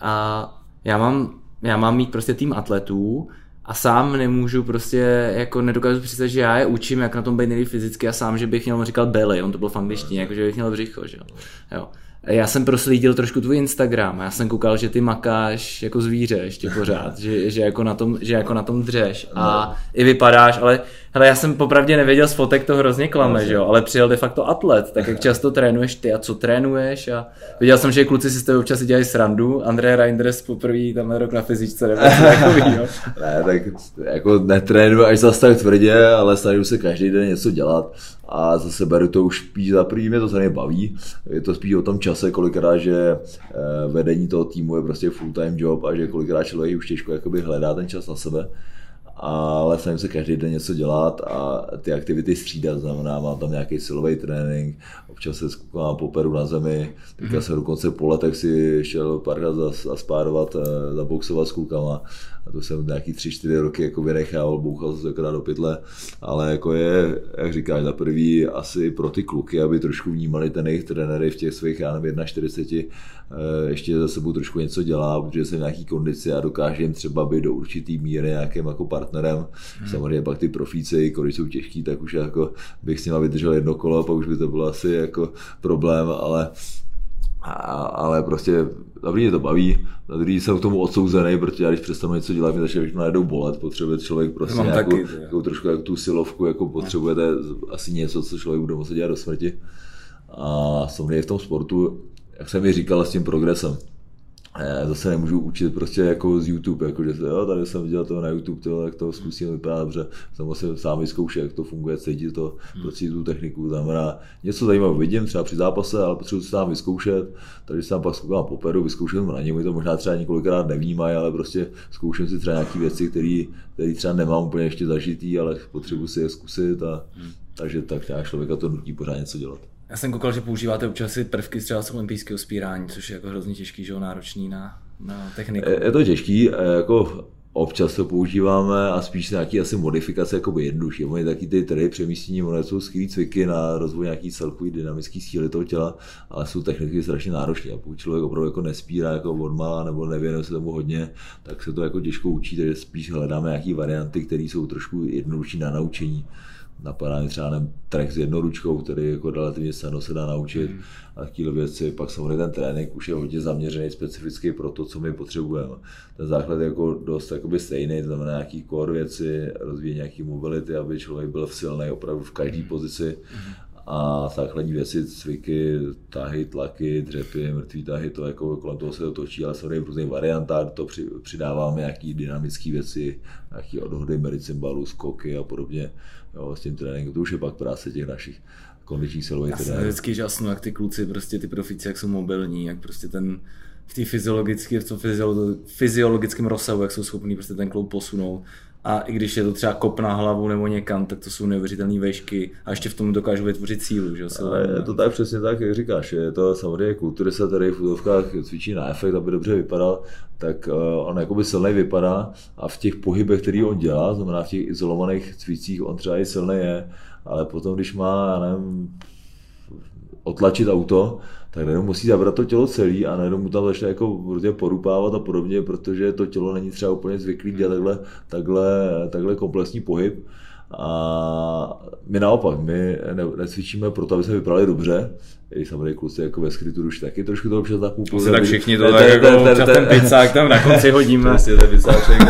a já mám, já mám mít prostě tým atletů, a sám nemůžu prostě, jako nedokážu představit, že já je učím, jak na tom být fyzicky a sám, že bych měl, říkal belly, on to byl v angličtině, jako že bych měl břicho, že jo. jo já jsem proslídil trošku tvůj Instagram já jsem koukal, že ty makáš jako zvíře ještě pořád, že, že, jako na tom, že jako na tom dřeš a no. i vypadáš, ale hele, já jsem popravdě nevěděl z fotek, to hrozně klame, no, že jo, ale přijel de facto atlet, tak jak často trénuješ ty a co trénuješ a viděl jsem, že kluci si s tebou občas dělají srandu, André Reinders poprvé tam rok na fyzičce nebo [LAUGHS] takový, jo. ne, tak jako netrénuji až zase tak tvrdě, ale snažím se každý den něco dělat a zase beru to už spíš za první, mě to se baví. Je to spíš o tom čase, kolikrát, že eh, vedení toho týmu je prostě full time job a že kolikrát člověk už těžko jakoby hledá ten čas na sebe. ale snažím se každý den něco dělat a ty aktivity střídat, znamená, mám tam nějaký silový trénink, občas se po peru na zemi, teďka mm-hmm. jsem dokonce po letech si šel párkrát zaspárovat, eh, zaboxovat s klukama a to jsem nějaký tři, čtyři roky jako vynechal, bouchal se do pytle, ale jako je, jak říkáš, za prvý asi pro ty kluky, aby trošku vnímali ten jejich trenéry v těch svých, já nevím, 41, eh, ještě za sebou trošku něco dělá, protože jsem v nějaký kondici a dokáže jim třeba být do určitý míry nějakým jako partnerem. Hmm. Samozřejmě pak ty profíci, když jsou těžký, tak už jako bych s nimi vydržel jedno kolo, pak už by to bylo asi jako problém, ale a, ale prostě za mě to baví, za druhý jsem k tomu odsouzený, protože já když přestanu něco dělat, mi začne všechno najednou bolet, potřebuje člověk prostě Mám nějakou, taky, nějakou trošku jak tu silovku, jako potřebujete asi něco, co člověk bude muset dělat do smrti. A samozřejmě v tom sportu, jak jsem mi říkal, s tím progresem zase nemůžu učit prostě jako z YouTube, jako že se, jo, tady jsem viděl to na YouTube, to, jak to zkusím, vypadá dobře, jsem musím sám vyzkoušet, jak to funguje, cítit to, hmm. prostě tu techniku, znamená, něco zajímavého vidím, třeba při zápase, ale potřebuji se tam vyzkoušet, se tam pak zkoukám poperu, vyzkouším na něm, to možná třeba několikrát nevnímají, ale prostě zkouším si třeba nějaké věci, které třeba nemám úplně ještě zažitý, ale potřebuji si je zkusit a hmm. takže tak nějak člověka to nutí pořád něco dělat. Já jsem koukal, že používáte občas si prvky třeba z olympijského spírání, což je jako hrozně těžký, že náročný na, na techniku. Je, to těžký, jako občas to používáme a spíš nějaký asi modifikace jako jednodušší. Oni taky ty trhy přemístění, ono jsou skvělé cviky na rozvoj nějaký celkový dynamický síly toho těla, ale jsou technicky strašně náročné. A pokud člověk opravdu jako nespírá jako odmala nebo nevěnuje se tomu hodně, tak se to jako těžko učí, takže spíš hledáme nějaké varianty, které jsou trošku jednodušší na naučení napadá mi třeba nevím, trek s jednoručkou, který jako relativně snadno se dá naučit mm. a takové věci. Pak samozřejmě ten trénink už je hodně zaměřený specificky pro to, co my potřebujeme. Ten základ je jako dost jakoby stejný, to znamená nějaký core věci, rozvíjet nějaký mobility, aby člověk byl silný opravdu v každé mhm. pozici mm a základní věci, cviky, tahy, tlaky, dřepy, mrtvý tahy, to jako kolem toho se to točí, ale samozřejmě v různých variantách to přidáváme nějaký dynamické věci, nějaký odhody medicimbalu, skoky a podobně jo, s tím tréninkem. To už je pak práce těch našich kondičních silových trenérů. Já jsem vždycky žasnu, jak ty kluci, prostě ty profíci, jak jsou mobilní, jak prostě ten v té fyziologické, v tom fyziologickém rozsahu, jak jsou schopní prostě ten kloub posunout a i když je to třeba kop na hlavu nebo někam, tak to jsou neuvěřitelné vešky a ještě v tom dokážou vytvořit sílu. Že? Ale je to tak přesně tak, jak říkáš, je to samozřejmě se tady v údovkách cvičí na efekt, aby dobře vypadal, tak uh, on jakoby silnej vypadá a v těch pohybech, který on dělá, znamená v těch izolovaných cvicích, on třeba i silný je, ale potom, když má, já nevím, otlačit auto, tak najednou musí zabrat to tělo celý a najednou mu tam začne jako prostě porupávat a podobně, protože to tělo není třeba úplně zvyklý dělat takhle, takhle, takhle komplexní pohyb. A my naopak, my ne, necvičíme proto, aby jsme vypadali dobře, i samozřejmě kluci jako ve skrytu už taky trošku to občas nakupujeme. Tak všichni to tak jako ten pizzák tam na konci hodíme. [LAUGHS] Prostě ten pizzáček,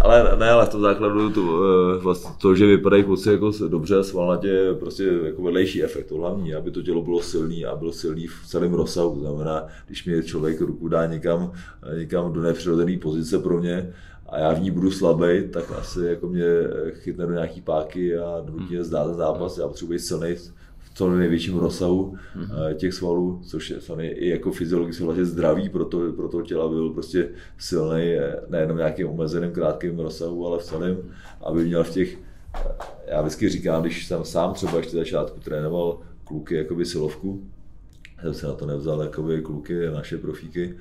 ale ne, ale v tom základu to, eh, vlastně to, že vypadají kluci jako dobře, svalnatě je prostě jako vedlejší efekt, to hlavní, aby to tělo bylo silný a bylo silný v celém rozsahu. To znamená, když mi člověk ruku dá někam, někam do nepřirozené pozice pro mě, a já v ní budu slabý, tak asi jako mě chytne do nějaký páky a nutí mě zdát zápas. Já potřebuji silný v co největším rozsahu mm-hmm. těch svalů, což je samozřejmě i jako fyziologicky vlastně zdravý pro to, pro to těla, aby byl prostě silný, eh, nejenom nějakým omezeným krátkým rozsahu, ale v celém, aby měl v těch, eh, já vždycky říkám, když jsem sám třeba ještě začátku trénoval kluky jakoby silovku, jsem se na to nevzal jakoby kluky, naše profíky,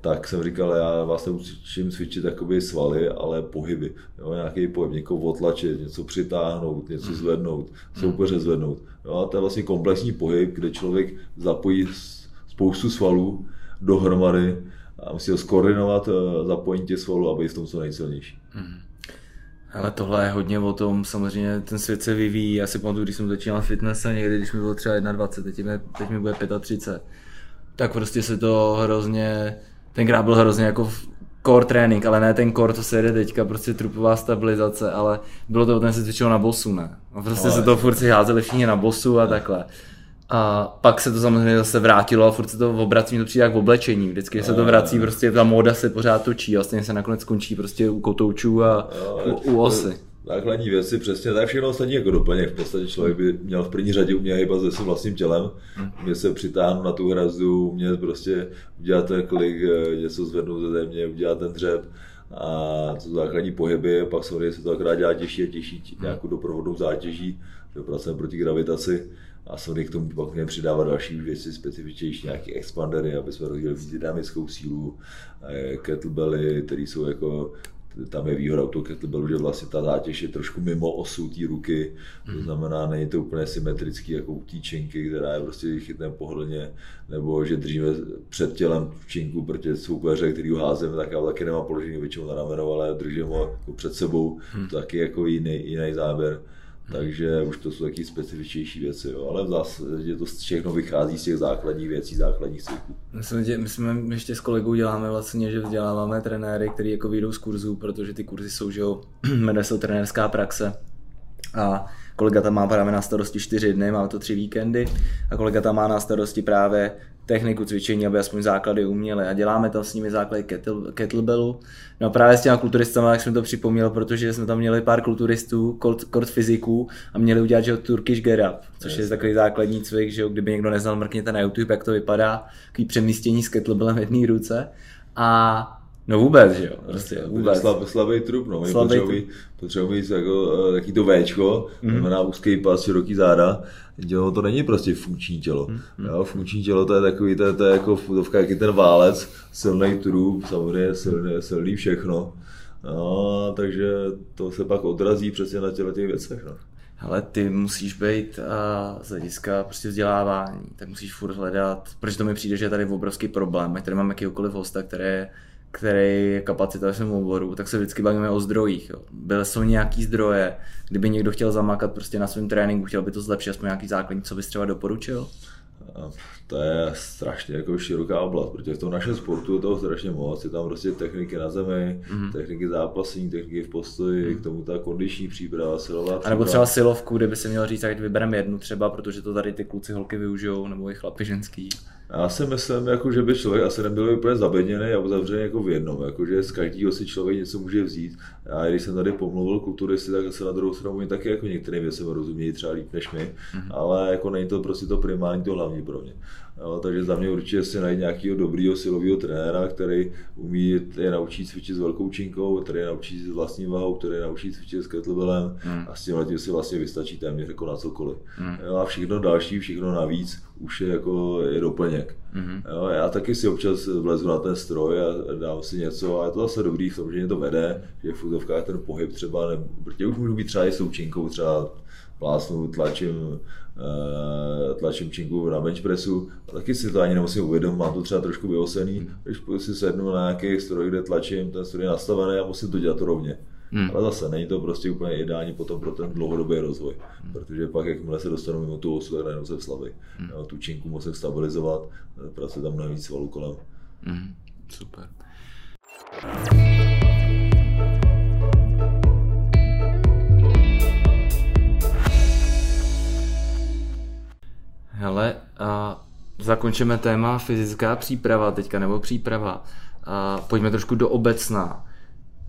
tak jsem říkal, já vás neučím cvičit jakoby svaly, ale pohyby. Jo, nějaký pohyb, někoho otlačit, něco přitáhnout, něco hmm. zvednout, soupeře zvednout. Jo, a to je vlastně komplexní pohyb, kde člověk zapojí spoustu svalů dohromady a musí ho skoordinovat eh, zapojení těch svalů, aby v tom co nejsilnější. Hmm. Ale tohle je hodně o tom, samozřejmě ten svět se vyvíjí. Já si pamatuju, když jsem začínal fitness, někdy, když mi bylo třeba 21, teď mi, teď mi bude 35, tak prostě se to hrozně tenkrát byl hrozně jako core trénink, ale ne ten core, co se jede teďka, prostě trupová stabilizace, ale bylo to, ten se cvičilo na bosu, ne? A prostě ale... se to furt si házeli všichni na bosu a takhle. A pak se to samozřejmě zase vrátilo a furt se to obrací, to přijde jak v oblečení. Vždycky se to vrací, prostě ta móda se pořád točí a vlastně se nakonec skončí prostě u kotoučů a u, u osy základní věci, přesně, tak všechno ostatní jako doplněk. V podstatě člověk by měl v první řadě umět hýbat se svým vlastním tělem, mě se přitáhnout na tu hrazdu, umět prostě udělat ten klik, eh, něco zvednout ze země, udělat ten dřep a to základní pohyby, pak samozřejmě se to akorát dělá těžší a těžší nějakou doprovodnou zátěží, že pracujeme proti gravitaci. A samozřejmě k tomu pak můžeme přidávat další věci, specifičnější nějaké expandery, aby jsme rozdělili dynamickou sílu, eh, kettlebelly, které jsou jako tam je výhoda u toho kettlebellu, že vlastně ta zátěž je trošku mimo osu té ruky, to mhm. znamená, není to úplně symetrický jako u té činky, která je prostě chytneme pohodlně, nebo že držíme před tělem činku, protože soupeře, který ho házeme, tak já taky nemám položený většinou na rameno, ale držím ho jako před sebou, hmm. to taky jako jiný, jiný záběr. Takže už to jsou taky specifičnější věci, jo. ale v zásadě to všechno vychází z těch základních věcí, základních cyků. My, my jsme ještě s kolegou děláme vlastně, že vzděláváme trenéry, kteří jako vyjdou z kurzů, protože ty kurzy jsou, že jo, [CLEARS THROAT] jmenuje se trenérská praxe. A kolega tam má právě na starosti čtyři dny, má to tři víkendy a kolega tam má na starosti právě techniku cvičení, aby aspoň základy uměli a děláme tam s nimi základy kettle, kettlebellu. No a právě s těma kulturistama, jak jsem to připomněl, protože jsme tam měli pár kulturistů, kort, kort fyziků a měli udělat, že Turkish Get Up, což yes. je takový základní cvik, že kdyby někdo neznal, mrkněte na YouTube, jak to vypadá, takový přemístění s kettlebellem v jedné ruce. A No vůbec, že jo, prostě vůbec. Slab, slabý trup, no, potřebují, potřebují jako, taky to Včko, mm. znamená úzký pas, široký záda, jo, to není prostě funkční tělo. Mm. Jo, funkční tělo to je takový, to je, to je jako fotovka, jaký ten válec, silný trup, samozřejmě silný, silný všechno. No, takže to se pak odrazí přesně na těle těch věcech. No. Ale ty musíš být a z hlediska prostě vzdělávání, tak musíš furt hledat, protože to mi přijde, že je tady obrovský problém, ať tady máme jakýkoliv hosta, který který je kapacita ve svém oboru, tak se vždycky bavíme o zdrojích. Jo. Byly jsou nějaký zdroje, kdyby někdo chtěl zamakat prostě na svém tréninku, chtěl by to zlepšit, aspoň nějaký základní, co bys třeba doporučil? to je strašně jako široká oblast, protože v tom našem sportu je toho strašně moc, je tam prostě techniky na zemi, mm-hmm. techniky zápasení, techniky v postoji, mm-hmm. k tomu ta kondiční příprava, silová příprava. A nebo třeba silovku, kde by se měl říct, ať vybereme jednu třeba, protože to tady ty kluci holky využijou, nebo i chlapi ženský. Já si myslím, jako, že by člověk asi nebyl úplně zabedněný a uzavřený jako v jednom, jako, že z každého si člověk něco může vzít. A když jsem tady pomluvil kulturisty, tak se na druhou stranu oni taky jako některým věcem rozumějí třeba líp než my, mm-hmm. ale jako není to prostě to primární, to hlavní pro mě. Jo, takže za mě určitě si najít nějakého dobrého silového trenéra, který umí je naučit cvičit s velkou činkou, který je naučí s vlastní váhou, který je naučí cvičit s kettlebellem mm. a s tím letím si vlastně vystačí téměř jako na cokoliv. Mm. Jo, a všechno další, všechno navíc už je jako je doplněk. Mm. Jo, já taky si občas vlezu na ten stroj a dám si něco a je to zase dobrý v tom, že mě to vede, že v futovkách ten pohyb třeba, ne, protože už můžu být třeba i s činkou, třeba plásnu, tlačím, eh, tlačím činku na bench pressu, a taky si to ani nemusím uvědomit, mám to třeba trošku vyosený, hmm. když si sednu na nějaký stroj, kde tlačím, ten stroj je nastavený a musím to dělat rovně. Hmm. Ale zase není to prostě úplně ideální potom pro ten dlouhodobý rozvoj, hmm. protože pak, jakmile se dostanu mimo tu osu, tak najednou se slavy. Hmm. Tu činku musím stabilizovat, pracuje tam navíc svalů kolem. Hmm. Super. Hele, a zakončíme téma fyzická příprava teďka, nebo příprava. A pojďme trošku do obecná.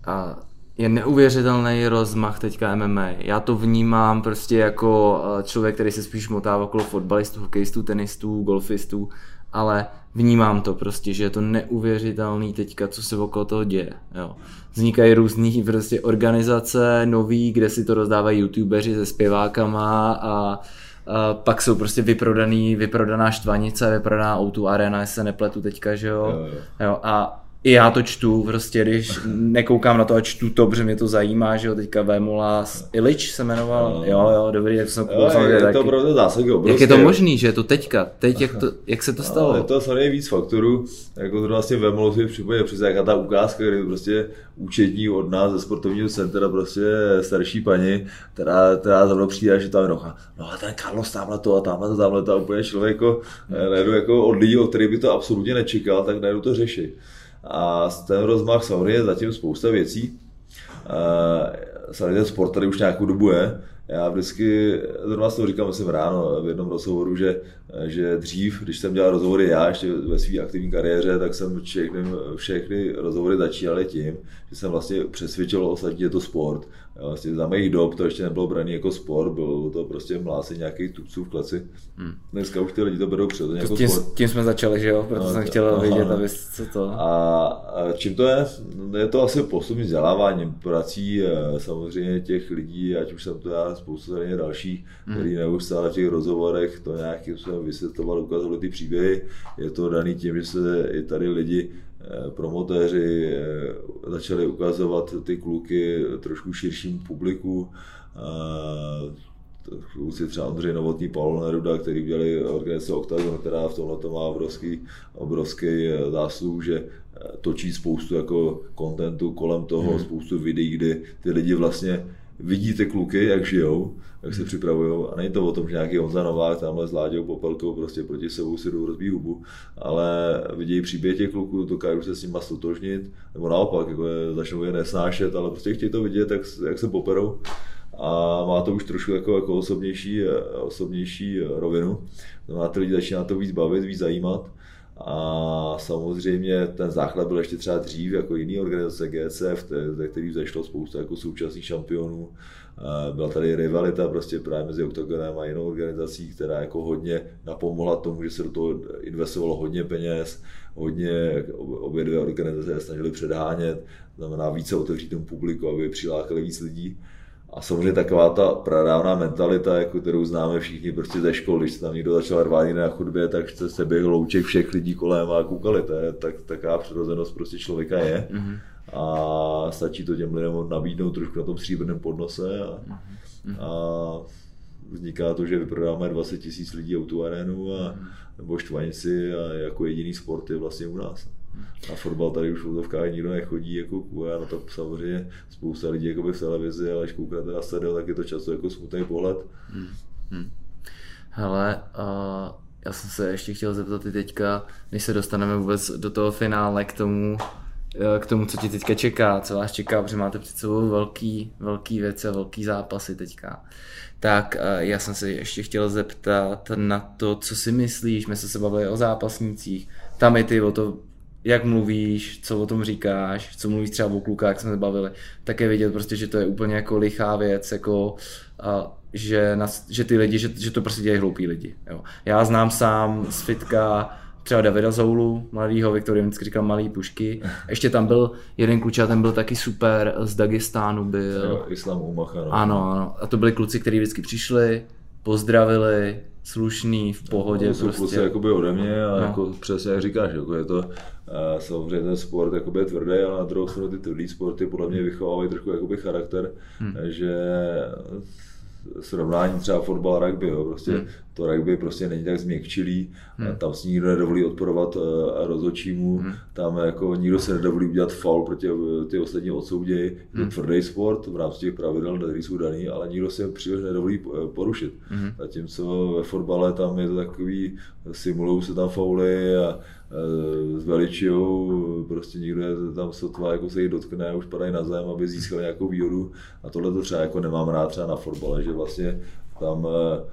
A je neuvěřitelný rozmach teďka MMA. Já to vnímám prostě jako člověk, který se spíš motává okolo fotbalistů, hokejistů, tenistů, golfistů, ale vnímám to prostě, že je to neuvěřitelný teďka, co se okolo toho děje. Jo. Vznikají různý prostě organizace nový, kde si to rozdávají youtubeři se zpěvákama a Uh, pak jsou prostě vyprodaný, vyprodaná štvanice, vyprodaná O2 Arena, jestli se nepletu teďka, že jo. jo, jo. jo a i já to čtu, prostě když nekoukám na to a čtu to, protože mě to zajímá, že jo, teďka Vémola, Ilič se jmenoval, no. jo, jo, dobrý, jak jsem koukal. Je, je taky. to opravdu zásadní Jak je to možný, že je to teďka, teď, jak, to, jak se to stalo? Je to samozřejmě víc faktorů, jako to vlastně Vémolo si připojit, přesně jaká ta ukázka, kdy prostě účetní od nás ze sportovního centra, prostě starší paní, která, která za mnou přijde, že tam je noha, no a ten Carlos tamhle to a tamhle to, tamhle to a úplně člověk jako, najednou jako od lidí, od kterých by to absolutně nečekal, tak najednou to řeší. A ten rozmach samozřejmě zatím spousta věcí. Samozřejmě ten sport tady už nějakou dobu je, já vždycky, zrovna to říkal, myslím ráno v jednom rozhovoru, že, že dřív, když jsem dělal rozhovory já ještě ve své aktivní kariéře, tak jsem všechny, všechny rozhovory začínal tím, že jsem vlastně přesvědčil ostatní, je to sport. Vlastně za mých dob to ještě nebylo braný jako sport, bylo to prostě mlásení nějakých tupců v kleci. Hmm. Dneska už ty lidi to berou přirozeně jako tím, sport. Tím jsme začali, že jo? Proto no, jsem chtěl no, vědět, aby co to... A, a čím to je? Je to asi postupně vzděláváním, prací eh, samozřejmě těch lidí, ať už jsem to já, spoustu tady dalších, hmm. který neustále v těch rozhovorech to nějakým způsobem vysvětloval, ukázali ty příběhy. Je to daný tím, že se i tady lidi eh, promotéři eh, začali ukazovat ty kluky trošku širším publiku. Kluci třeba Ondřej Novotný, Pavel Neruda, který udělali organizace Octagon, která v tomhle má obrovský, obrovský zásluh, že točí spoustu jako kontentu kolem toho, hmm. spoustu videí, kdy ty lidi vlastně vidíte kluky, jak žijou, jak se připravují. A není to o tom, že nějaký Honza Novák tamhle s Láďou Popelkou prostě proti sebou si jdou rozbít hubu, ale vidějí příběh těch kluků, dokážou se s nimi stotožnit, nebo naopak, jako je, začnou je nesnášet, ale prostě chtějí to vidět, jak, jak se poperou a má to už trošku jako, jako osobnější, osobnější rovinu. Znamená, ty lidi začíná to víc bavit, víc zajímat a samozřejmě ten základ byl ještě třeba dřív jako jiný organizace GCF, ze který vzešlo spousta jako současných šampionů. Byla tady rivalita prostě právě mezi Octagonem a jinou organizací, která jako hodně napomohla tomu, že se do toho investovalo hodně peněz, hodně obě dvě organizace snažili předhánět, znamená více otevřít tomu publiku, aby přilákali víc lidí. A samozřejmě taková ta pradávná mentalita, jako kterou známe všichni prostě ze školy, když se tam někdo začal rvát na chodbě, tak se běhl louček všech lidí kolem a koukali. To je tak, taková přirozenost prostě člověka je. Mm-hmm. A stačí to těm lidem nabídnout trošku na tom stříbrném podnose a, mm-hmm. a vzniká to, že vyprodáme 20 tisíc lidí o tu arénu a, mm-hmm. nebo štvanici a jako jediný sport je vlastně u nás. Na fotbal tady už v útovkách nikdo nechodí, jako a na to samozřejmě spousta lidí jako v televizi, ale když koukáte na stadion, tak je to často jako smutný pohled. Hmm. Hmm. Hele, uh, já jsem se ještě chtěl zeptat i teďka, než se dostaneme vůbec do toho finále k tomu, k tomu, co ti teďka čeká, co vás čeká, protože máte před sebou velký, velký věci a velký zápasy teďka. Tak já jsem se ještě chtěl zeptat na to, co si myslíš, my jsme se bavili o zápasnících, tam i ty o to jak mluvíš, co o tom říkáš, co mluvíš třeba o klukách, jak jsme se bavili, tak je vidět prostě, že to je úplně jako lichá věc, jako a, že, na, že ty lidi, že, že to prostě dělají hloupí lidi. Jo. Já znám sám z fitka třeba Davida Zoulu, mladýho, Viktor vždycky říkal malý pušky. Ještě tam byl jeden kluča, ten byl taky super, z Dagestánu byl. Jo, Islam Umacha. No. Ano, ano. A to byli kluci, kteří vždycky přišli, pozdravili, slušný, v pohodě. No, jsou prostě. kluci jakoby ode mě a no. jako přesně jak říkáš, jako je to samozřejmě ten sport jakoby je tvrdý, ale na druhou stranu ty tvrdý sporty podle mě vychovávají trošku jakoby charakter, hmm. že srovnání třeba fotbal rugby, jo, prostě hmm. To rugby prostě není tak změkčilý, hmm. tam si nikdo nedovolí odporovat uh, rozhodčímu, hmm. tam jako nikdo se nedovolí udělat faul, protože ty ostatní odsoudějí, hmm. je tvrdý sport v rámci těch pravidel, které jsou daný, ale nikdo si příliš nedovolí porušit. Hmm. Zatímco ve fotbale tam je to takový, simulují se tam fauly a zveličujou, prostě někdo je tam sotva jako se jich dotkne a už padají na zem, aby získali nějakou výhodu a tohle to třeba jako nemám rád třeba na fotbale, že vlastně tam eh,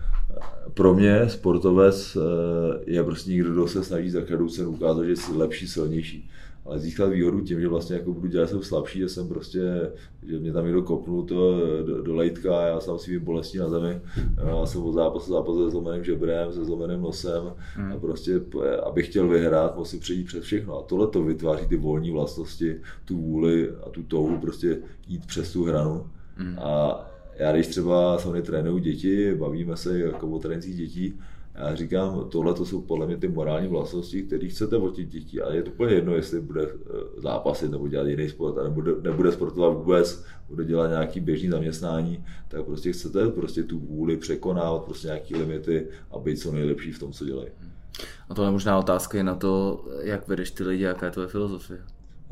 pro mě sportovec eh, je prostě někdo, kdo se snaží za každou cenu ukázat, že je lepší, silnější ale získat výhodu tím, že vlastně jako budu dělat, jsem slabší, že jsem prostě, že mě tam někdo kopnul to do, do lejtka a já jsem svými bolestí na zemi. Já jsem od zápasu zápas se zlomeným žebrem, se zlomeným nosem hmm. a prostě, abych chtěl vyhrát, musím přejít před všechno. A tohle to vytváří ty volní vlastnosti, tu vůli a tu touhu prostě jít přes tu hranu. Hmm. A já když třeba samozřejmě trénuju děti, bavíme se jako o trénincích dětí, já říkám, tohle to jsou podle mě ty morální vlastnosti, které chcete od těch dětí. A je to úplně jedno, jestli bude eh, zápasit nebo dělat jiný sport, nebo nebude, sportovat vůbec, bude dělat nějaký běžný zaměstnání, tak prostě chcete prostě tu vůli překonávat prostě nějaké limity a být co nejlepší v tom, co dělají. A to je možná otázka je na to, jak vedeš ty lidi, jaká je tvoje filozofie.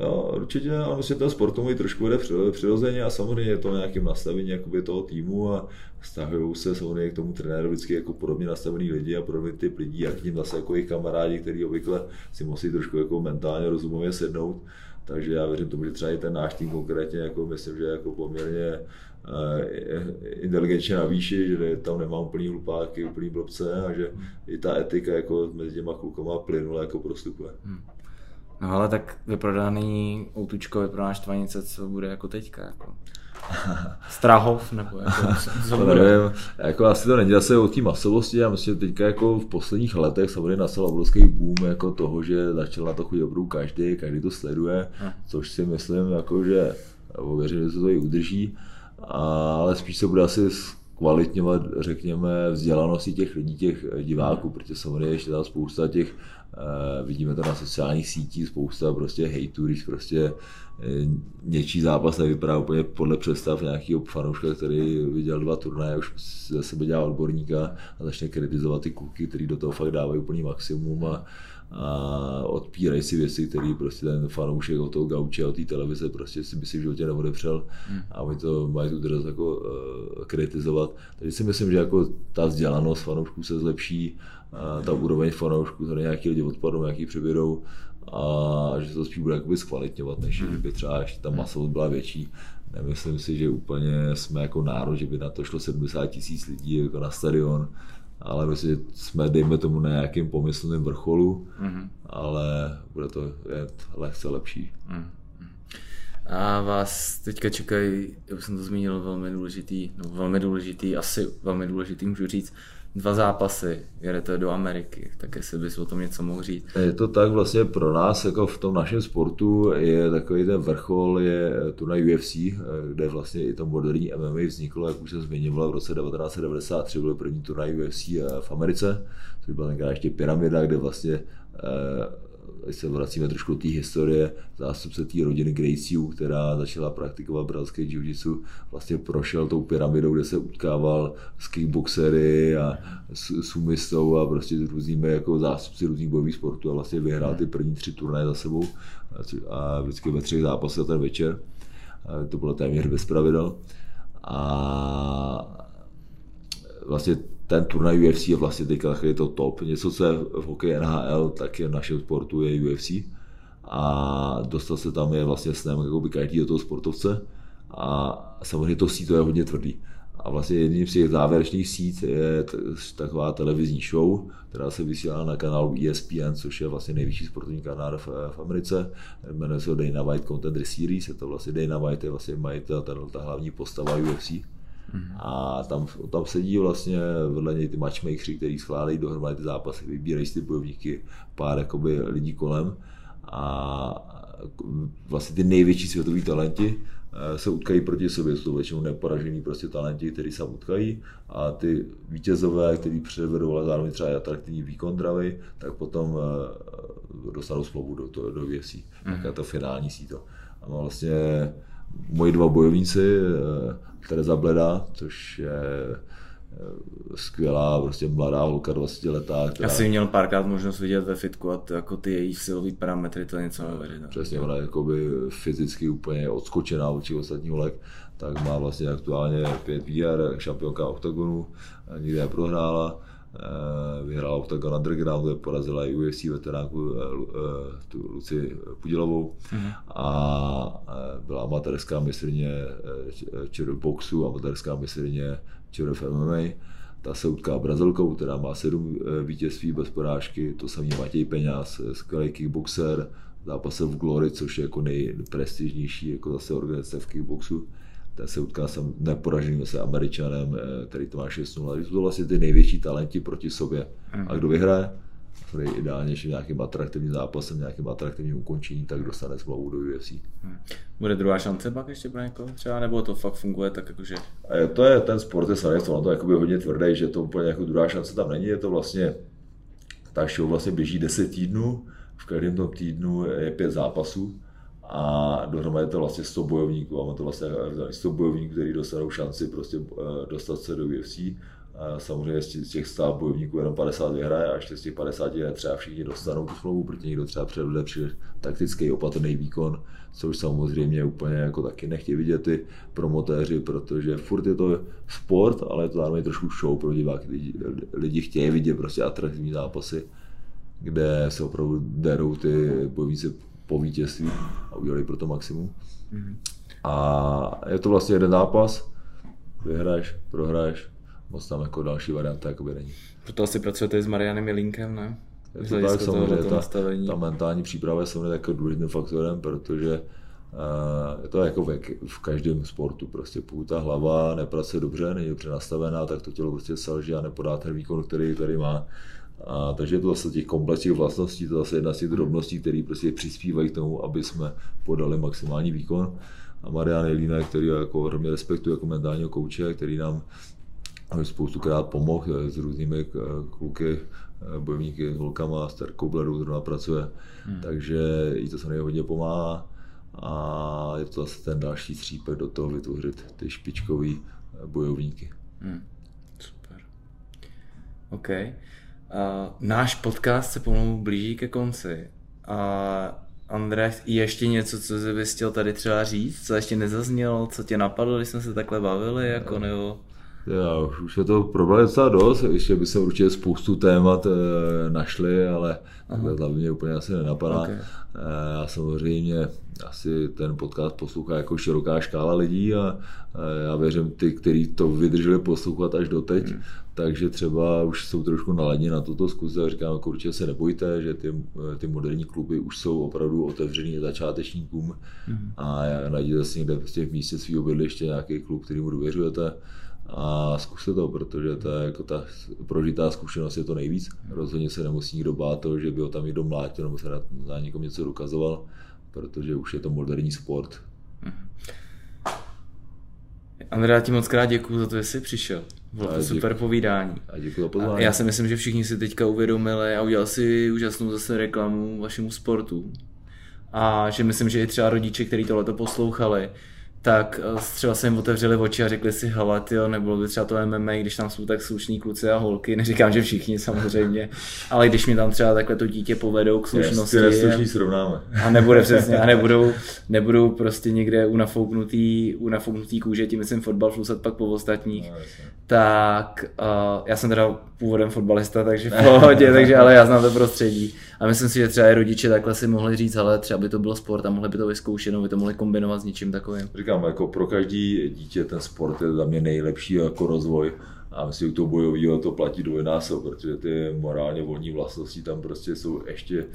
Jo, určitě, ale myslím, ten sport tomu trošku jde přirozeně a samozřejmě je to nějakým nastavení jakoby toho týmu a vztahují se samozřejmě k tomu trenéru vždycky jako podobně nastavený lidi a podobně typ lidí a k ním zase jako jejich kamarádi, kteří obvykle si musí trošku jako mentálně rozumově sednout. Takže já věřím tomu, že třeba i ten náš tým konkrétně, jako myslím, že jako poměrně inteligentně na výši, že tam nemám úplný hlupáky, úplný blbce a že i ta etika jako mezi těma klukama plynule jako prostupuje. Hmm. No ale tak vyprodaný outučko je pro náš Tvanice, co bude jako teďka. Jako. [LAUGHS] Strahov, nebo jako, [LAUGHS] co to nevím, jako asi to není zase o té masovosti, já myslím, že teďka jako v posledních letech samozřejmě nastal obrovský boom jako toho, že začal na to chodit opravdu každý, každý to sleduje, hm. což si myslím, jako, že věřím, že se to i udrží, ale spíš se bude asi kvalitňovat, řekněme, vzdělanosti těch lidí, těch diváků, protože samozřejmě ještě tam spousta těch, eh, vidíme to na sociálních sítích, spousta prostě hejtů, když prostě eh, něčí zápas nevypadá úplně podle představ nějakého fanouška, který viděl dva turnaje, už ze sebe dělá odborníka a začne kritizovat ty kluky, který do toho fakt dávají úplný maximum a, a odpírají si věci, které prostě ten fanoušek od toho gauče, od té televize prostě si by si v životě neodepřel hmm. a oni to mají tu dres jako uh, kritizovat. Takže si myslím, že jako ta vzdělanost fanoušků se zlepší, uh, ta úroveň fanoušků, tady nějaký lidi odpadnou, nějaký přeběrou a že to spíš bude jakoby zkvalitňovat, než hmm. by třeba ještě ta masovost byla větší. Nemyslím si, že úplně jsme jako národ, že by na to šlo 70 tisíc lidí jako na stadion ale že jsme, dejme tomu, na nějakým pomyslném vrcholu, mm-hmm. ale bude to jet lehce lepší. Mm-hmm. A vás teďka čekají, jak jsem to zmínil, velmi důležitý, no velmi důležitý, asi velmi důležitý, můžu říct, dva zápasy, jedete do Ameriky, tak jestli bys o tom něco mohl říct. Je to tak vlastně pro nás, jako v tom našem sportu, je takový ten vrchol, je turnaj UFC, kde vlastně i to moderní MMA vzniklo, jak už jsem zmiňoval, v roce 1993 byl první turnaj UFC v Americe, což byla ještě pyramida, kde vlastně eh, když se vracíme trošku do té historie, zástupce té rodiny Gracieů, která začala praktikovat brazilské jiu-jitsu, vlastně prošel tou pyramidou, kde se utkával s kickboxery a s sumistou a prostě s různými jako zástupci různých bojových sportů a vlastně vyhrál ty první tři turnaje za sebou a vždycky ve třech zápasech ten večer. A to bylo téměř bez pravidel. A vlastně ten turnaj UFC je vlastně teďka je to top. Něco, co je v hokeji NHL, tak je v našem sportu je UFC. A dostat se tam je vlastně snem by každý do toho sportovce. A samozřejmě to síto je hodně tvrdý. A vlastně jedním z těch závěrečných sít je taková televizní show, která se vysílá na kanálu ESPN, což je vlastně nejvyšší sportovní kanál v, v Americe. Jmenuje se Dana White Contender Series, je to vlastně Dana White, je vlastně majitel, ta hlavní postava UFC. Mm-hmm. A tam, tam sedí vlastně vedle něj ty matchmakeri, kteří schválejí dohromady ty zápasy, vybírají si ty bojovníky, pár jakoby, lidí kolem a vlastně ty největší světoví talenti eh, se utkají proti sobě, jsou to většinou neporažený prostě talenti, kteří se utkají a ty vítězové, kteří předvedou ale zároveň třeba atraktivní výkon dravy, tak potom eh, dostanou smlouvu do, do, do věcí, mm-hmm. tak to finální síto. A vlastně moji dva bojovníci, eh, Tereza Bleda, což je eh, skvělá, prostě mladá holka, 20 letá. Která... Já jsem měl párkrát možnost vidět ve fitku a to, jako ty její silové parametry, to je něco neuvěřitelného. Přesně, ona je jakoby fyzicky úplně odskočená od všech ostatních holek, tak má vlastně aktuálně pět výher, šampionka oktagonu, nikdy neprohrála vyhrála Octagon Underground, kde porazila i UFC veteránku eh, eh, tu Luci Pudilovou mm-hmm. a byla amatérská mistrně ČR boxu, amatérská mistrně ČR MMA. Ta se utká Brazilkou, která má sedm vítězství bez porážky, to samý Matěj Peňáz, skvělý kickboxer, zápasem v Glory, což je jako nejprestižnější jako zase organizace v kickboxu ten se utká s neporaženým se Američanem, eh, který to má 6-0. Jsou to vlastně ty největší talenti proti sobě. Mm. A kdo vyhraje? který ideálně že nějakým atraktivním zápasem, nějakým atraktivním ukončením, tak dostane smlouvu do UFC. Hmm. Bude druhá šance pak ještě pro někoho třeba, nebo to fakt funguje tak jakože? A to je, ten sport je samozřejmě to jakoby hodně tvrdý, že to úplně jako druhá šance tam není, je to vlastně, ta show vlastně běží 10 týdnů, v každém tom týdnu je pět zápasů, a dohromady je to vlastně 100 bojovníků a má to vlastně 100 bojovníků, kteří dostanou šanci prostě eh, dostat se do UFC. Samozřejmě z těch 100 bojovníků jenom 50 vyhraje a ještě z těch 50 třeba všichni dostanou tu smlouvu, protože někdo třeba předvede při taktický opatrný výkon, což samozřejmě úplně jako taky nechtějí vidět ty promotéři, protože furt je to sport, ale je to zároveň trošku show pro diváky. Lidi, lidi chtějí vidět prostě atraktivní zápasy, kde se opravdu derou ty bojovníci po vítězství a udělali pro to maximum. Mm-hmm. A je to vlastně jeden zápas, vyhraješ, prohraješ, moc tam jako další varianta jakoby není. Proto asi pracujete s Marianem Jelinkem, ne? Je to tak, samozřejmě, ta, ta, mentální příprava je samozřejmě jako důležitým faktorem, protože uh, je to jako v, v každém sportu, prostě pokud ta hlava nepracuje dobře, není dobře nastavená, tak to tělo prostě selže a nepodá ten výkon, který tady má. A, takže je to zase těch komplexních vlastností, to zase jedna z těch drobností, které prostě přispívají k tomu, aby jsme podali maximální výkon. A Marian Jelína, který jako hodně respektuje jako mentálního kouče, který nám spoustukrát pomohl s různými eh, kluky, eh, bojovníky, holkama, s Terkou Bledou zrovna pracuje, hmm. takže jí to samozřejmě hodně pomáhá a je to zase ten další střípek do toho vytvořit ty špičkový eh, bojovníky. Hmm. Super. OK. Uh, náš podcast se pomalu blíží ke konci. A uh, Andrej, ještě něco, co jsi bys chtěl tady třeba říct, co ještě nezaznělo, co tě napadlo, když jsme se takhle bavili, jako nebo... Já, už je to problém docela dost, ještě by se určitě spoustu témat e, našli, ale takhle mě úplně asi nenapadá. Okay. E, já samozřejmě asi ten podcast poslouchá jako široká škála lidí a e, já věřím ty, kteří to vydrželi poslouchat až doteď, hmm. Takže třeba už jsou trošku naladní na toto zkuze a říkám, jako určitě se nebojte, že ty, ty moderní kluby už jsou opravdu otevřený začátečníkům hmm. a najděte si někde prostě v místě svého bydliště nějaký klub, který mu důvěřujete a zkuste to, protože to je jako ta prožitá zkušenost je to nejvíc. Rozhodně se nemusí nikdo bát toho, že by ho tam někdo mlátil nebo se na, na někom něco dokazoval, protože už je to moderní sport. Andrea, ti moc krát děkuji za to, že jsi přišel. Bylo to super děkuji. povídání. A děkuji za pozvání. Já si myslím, že všichni si teďka uvědomili a udělal si úžasnou zase reklamu vašemu sportu. A že myslím, že i třeba rodiče, kteří tohleto poslouchali, tak eh, třeba se jim otevřeli oči a řekli si, hele, tyjo, nebylo by třeba to MMA, když tam jsou tak slušní kluci a holky, neříkám, že všichni samozřejmě, ale když mi tam třeba takhle to dítě povedou k slušnosti. Yes, srovnáme. A nebude přesně, a nebudou, [LAUGHS] nebudou prostě někde u nafouknutý, u nafouknutý kůže, tím myslím fotbal flusat pak po ostatních, no, tak uh, já jsem teda původem fotbalista, takže v [LAUGHS] pohodě, takže ale já znám to prostředí. A myslím si, že třeba i rodiče takhle si mohli říct, ale třeba by to bylo sport a mohli by to vyzkoušet, by to mohli kombinovat s něčím takovým. Říkám, jako pro každý dítě ten sport je za mě nejlepší jako rozvoj. A myslím, že to bojového to platí dvojnásob, protože ty morálně volní vlastnosti tam prostě jsou ještě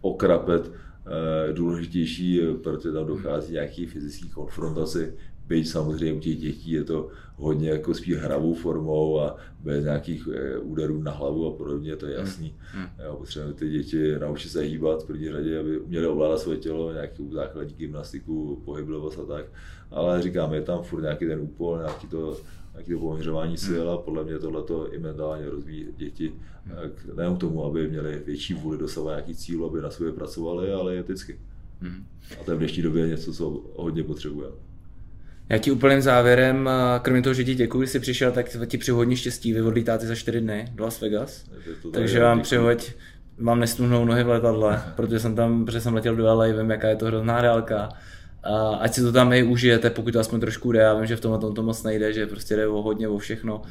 okrapet eh, důležitější, protože tam dochází nějaký fyzický konfrontaci, Byť samozřejmě u těch dětí je to hodně jako spíš hravou formou a bez nějakých eh, úderů na hlavu a podobně, to je hmm. jasný. Hmm. Jo, potřebujeme ty děti naučit se hýbat v první řadě, aby uměli ovládat své tělo, nějakou základní gymnastiku, pohyblivost a tak. Ale říkám, je tam furt nějaký ten úpol, nějaký to, nějaký to poměřování hmm. sil a podle mě tohle i mentálně rozvíjí děti nejen k tomu, aby měli větší vůli dosahovat nějaký cíl, aby na sobě pracovali, ale eticky. A to je v dnešní době něco, co hodně potřebujeme. Já ti úplným závěrem, kromě toho, že ti děkuji, že jsi přišel, tak ti přeju hodně štěstí, vy odlítáte za čtyři dny do Las Vegas. Takže vám přeju, vám nestuhnou nohy v letadle, [LAUGHS] protože jsem tam, protože jsem letěl do LA, vím, jaká je to hrozná dálka. A ať si to tam i užijete, pokud to aspoň trošku jde, já vím, že v tomhle to moc nejde, že prostě jde o hodně, o všechno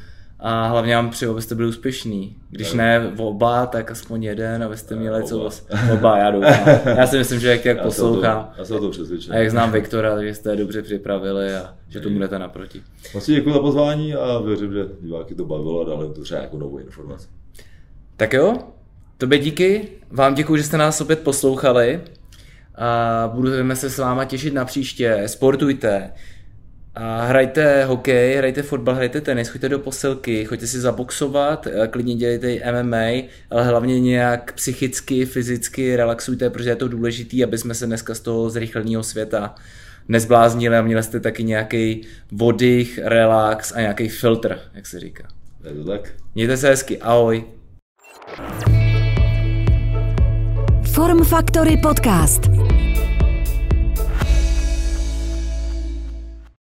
a hlavně vám přeju, abyste byli úspěšní. Když ne oba, tak aspoň jeden, abyste měli co oba, já doufám. Já si myslím, že jak, jak já poslouchám. Já jsem to přesvědčen. A jak znám Viktora, že jste dobře připravili a že to budete naproti. Moc děkuji za pozvání a věřím, že diváky to bavilo a dali to třeba jako novou informaci. Tak jo, tobě díky, vám děkuji, že jste nás opět poslouchali a budeme se s váma těšit na příště. Sportujte, a hrajte hokej, hrajte fotbal, hrajte tenis, choďte do posilky, choďte si zaboxovat, eh, klidně dělejte i MMA, ale hlavně nějak psychicky, fyzicky relaxujte, protože je to důležité, aby jsme se dneska z toho zrychleného světa nezbláznili a měli jste taky nějaký vodych, relax a nějaký filtr, jak se říká. Je to tak. Mějte se hezky, ahoj. Form Factory Podcast.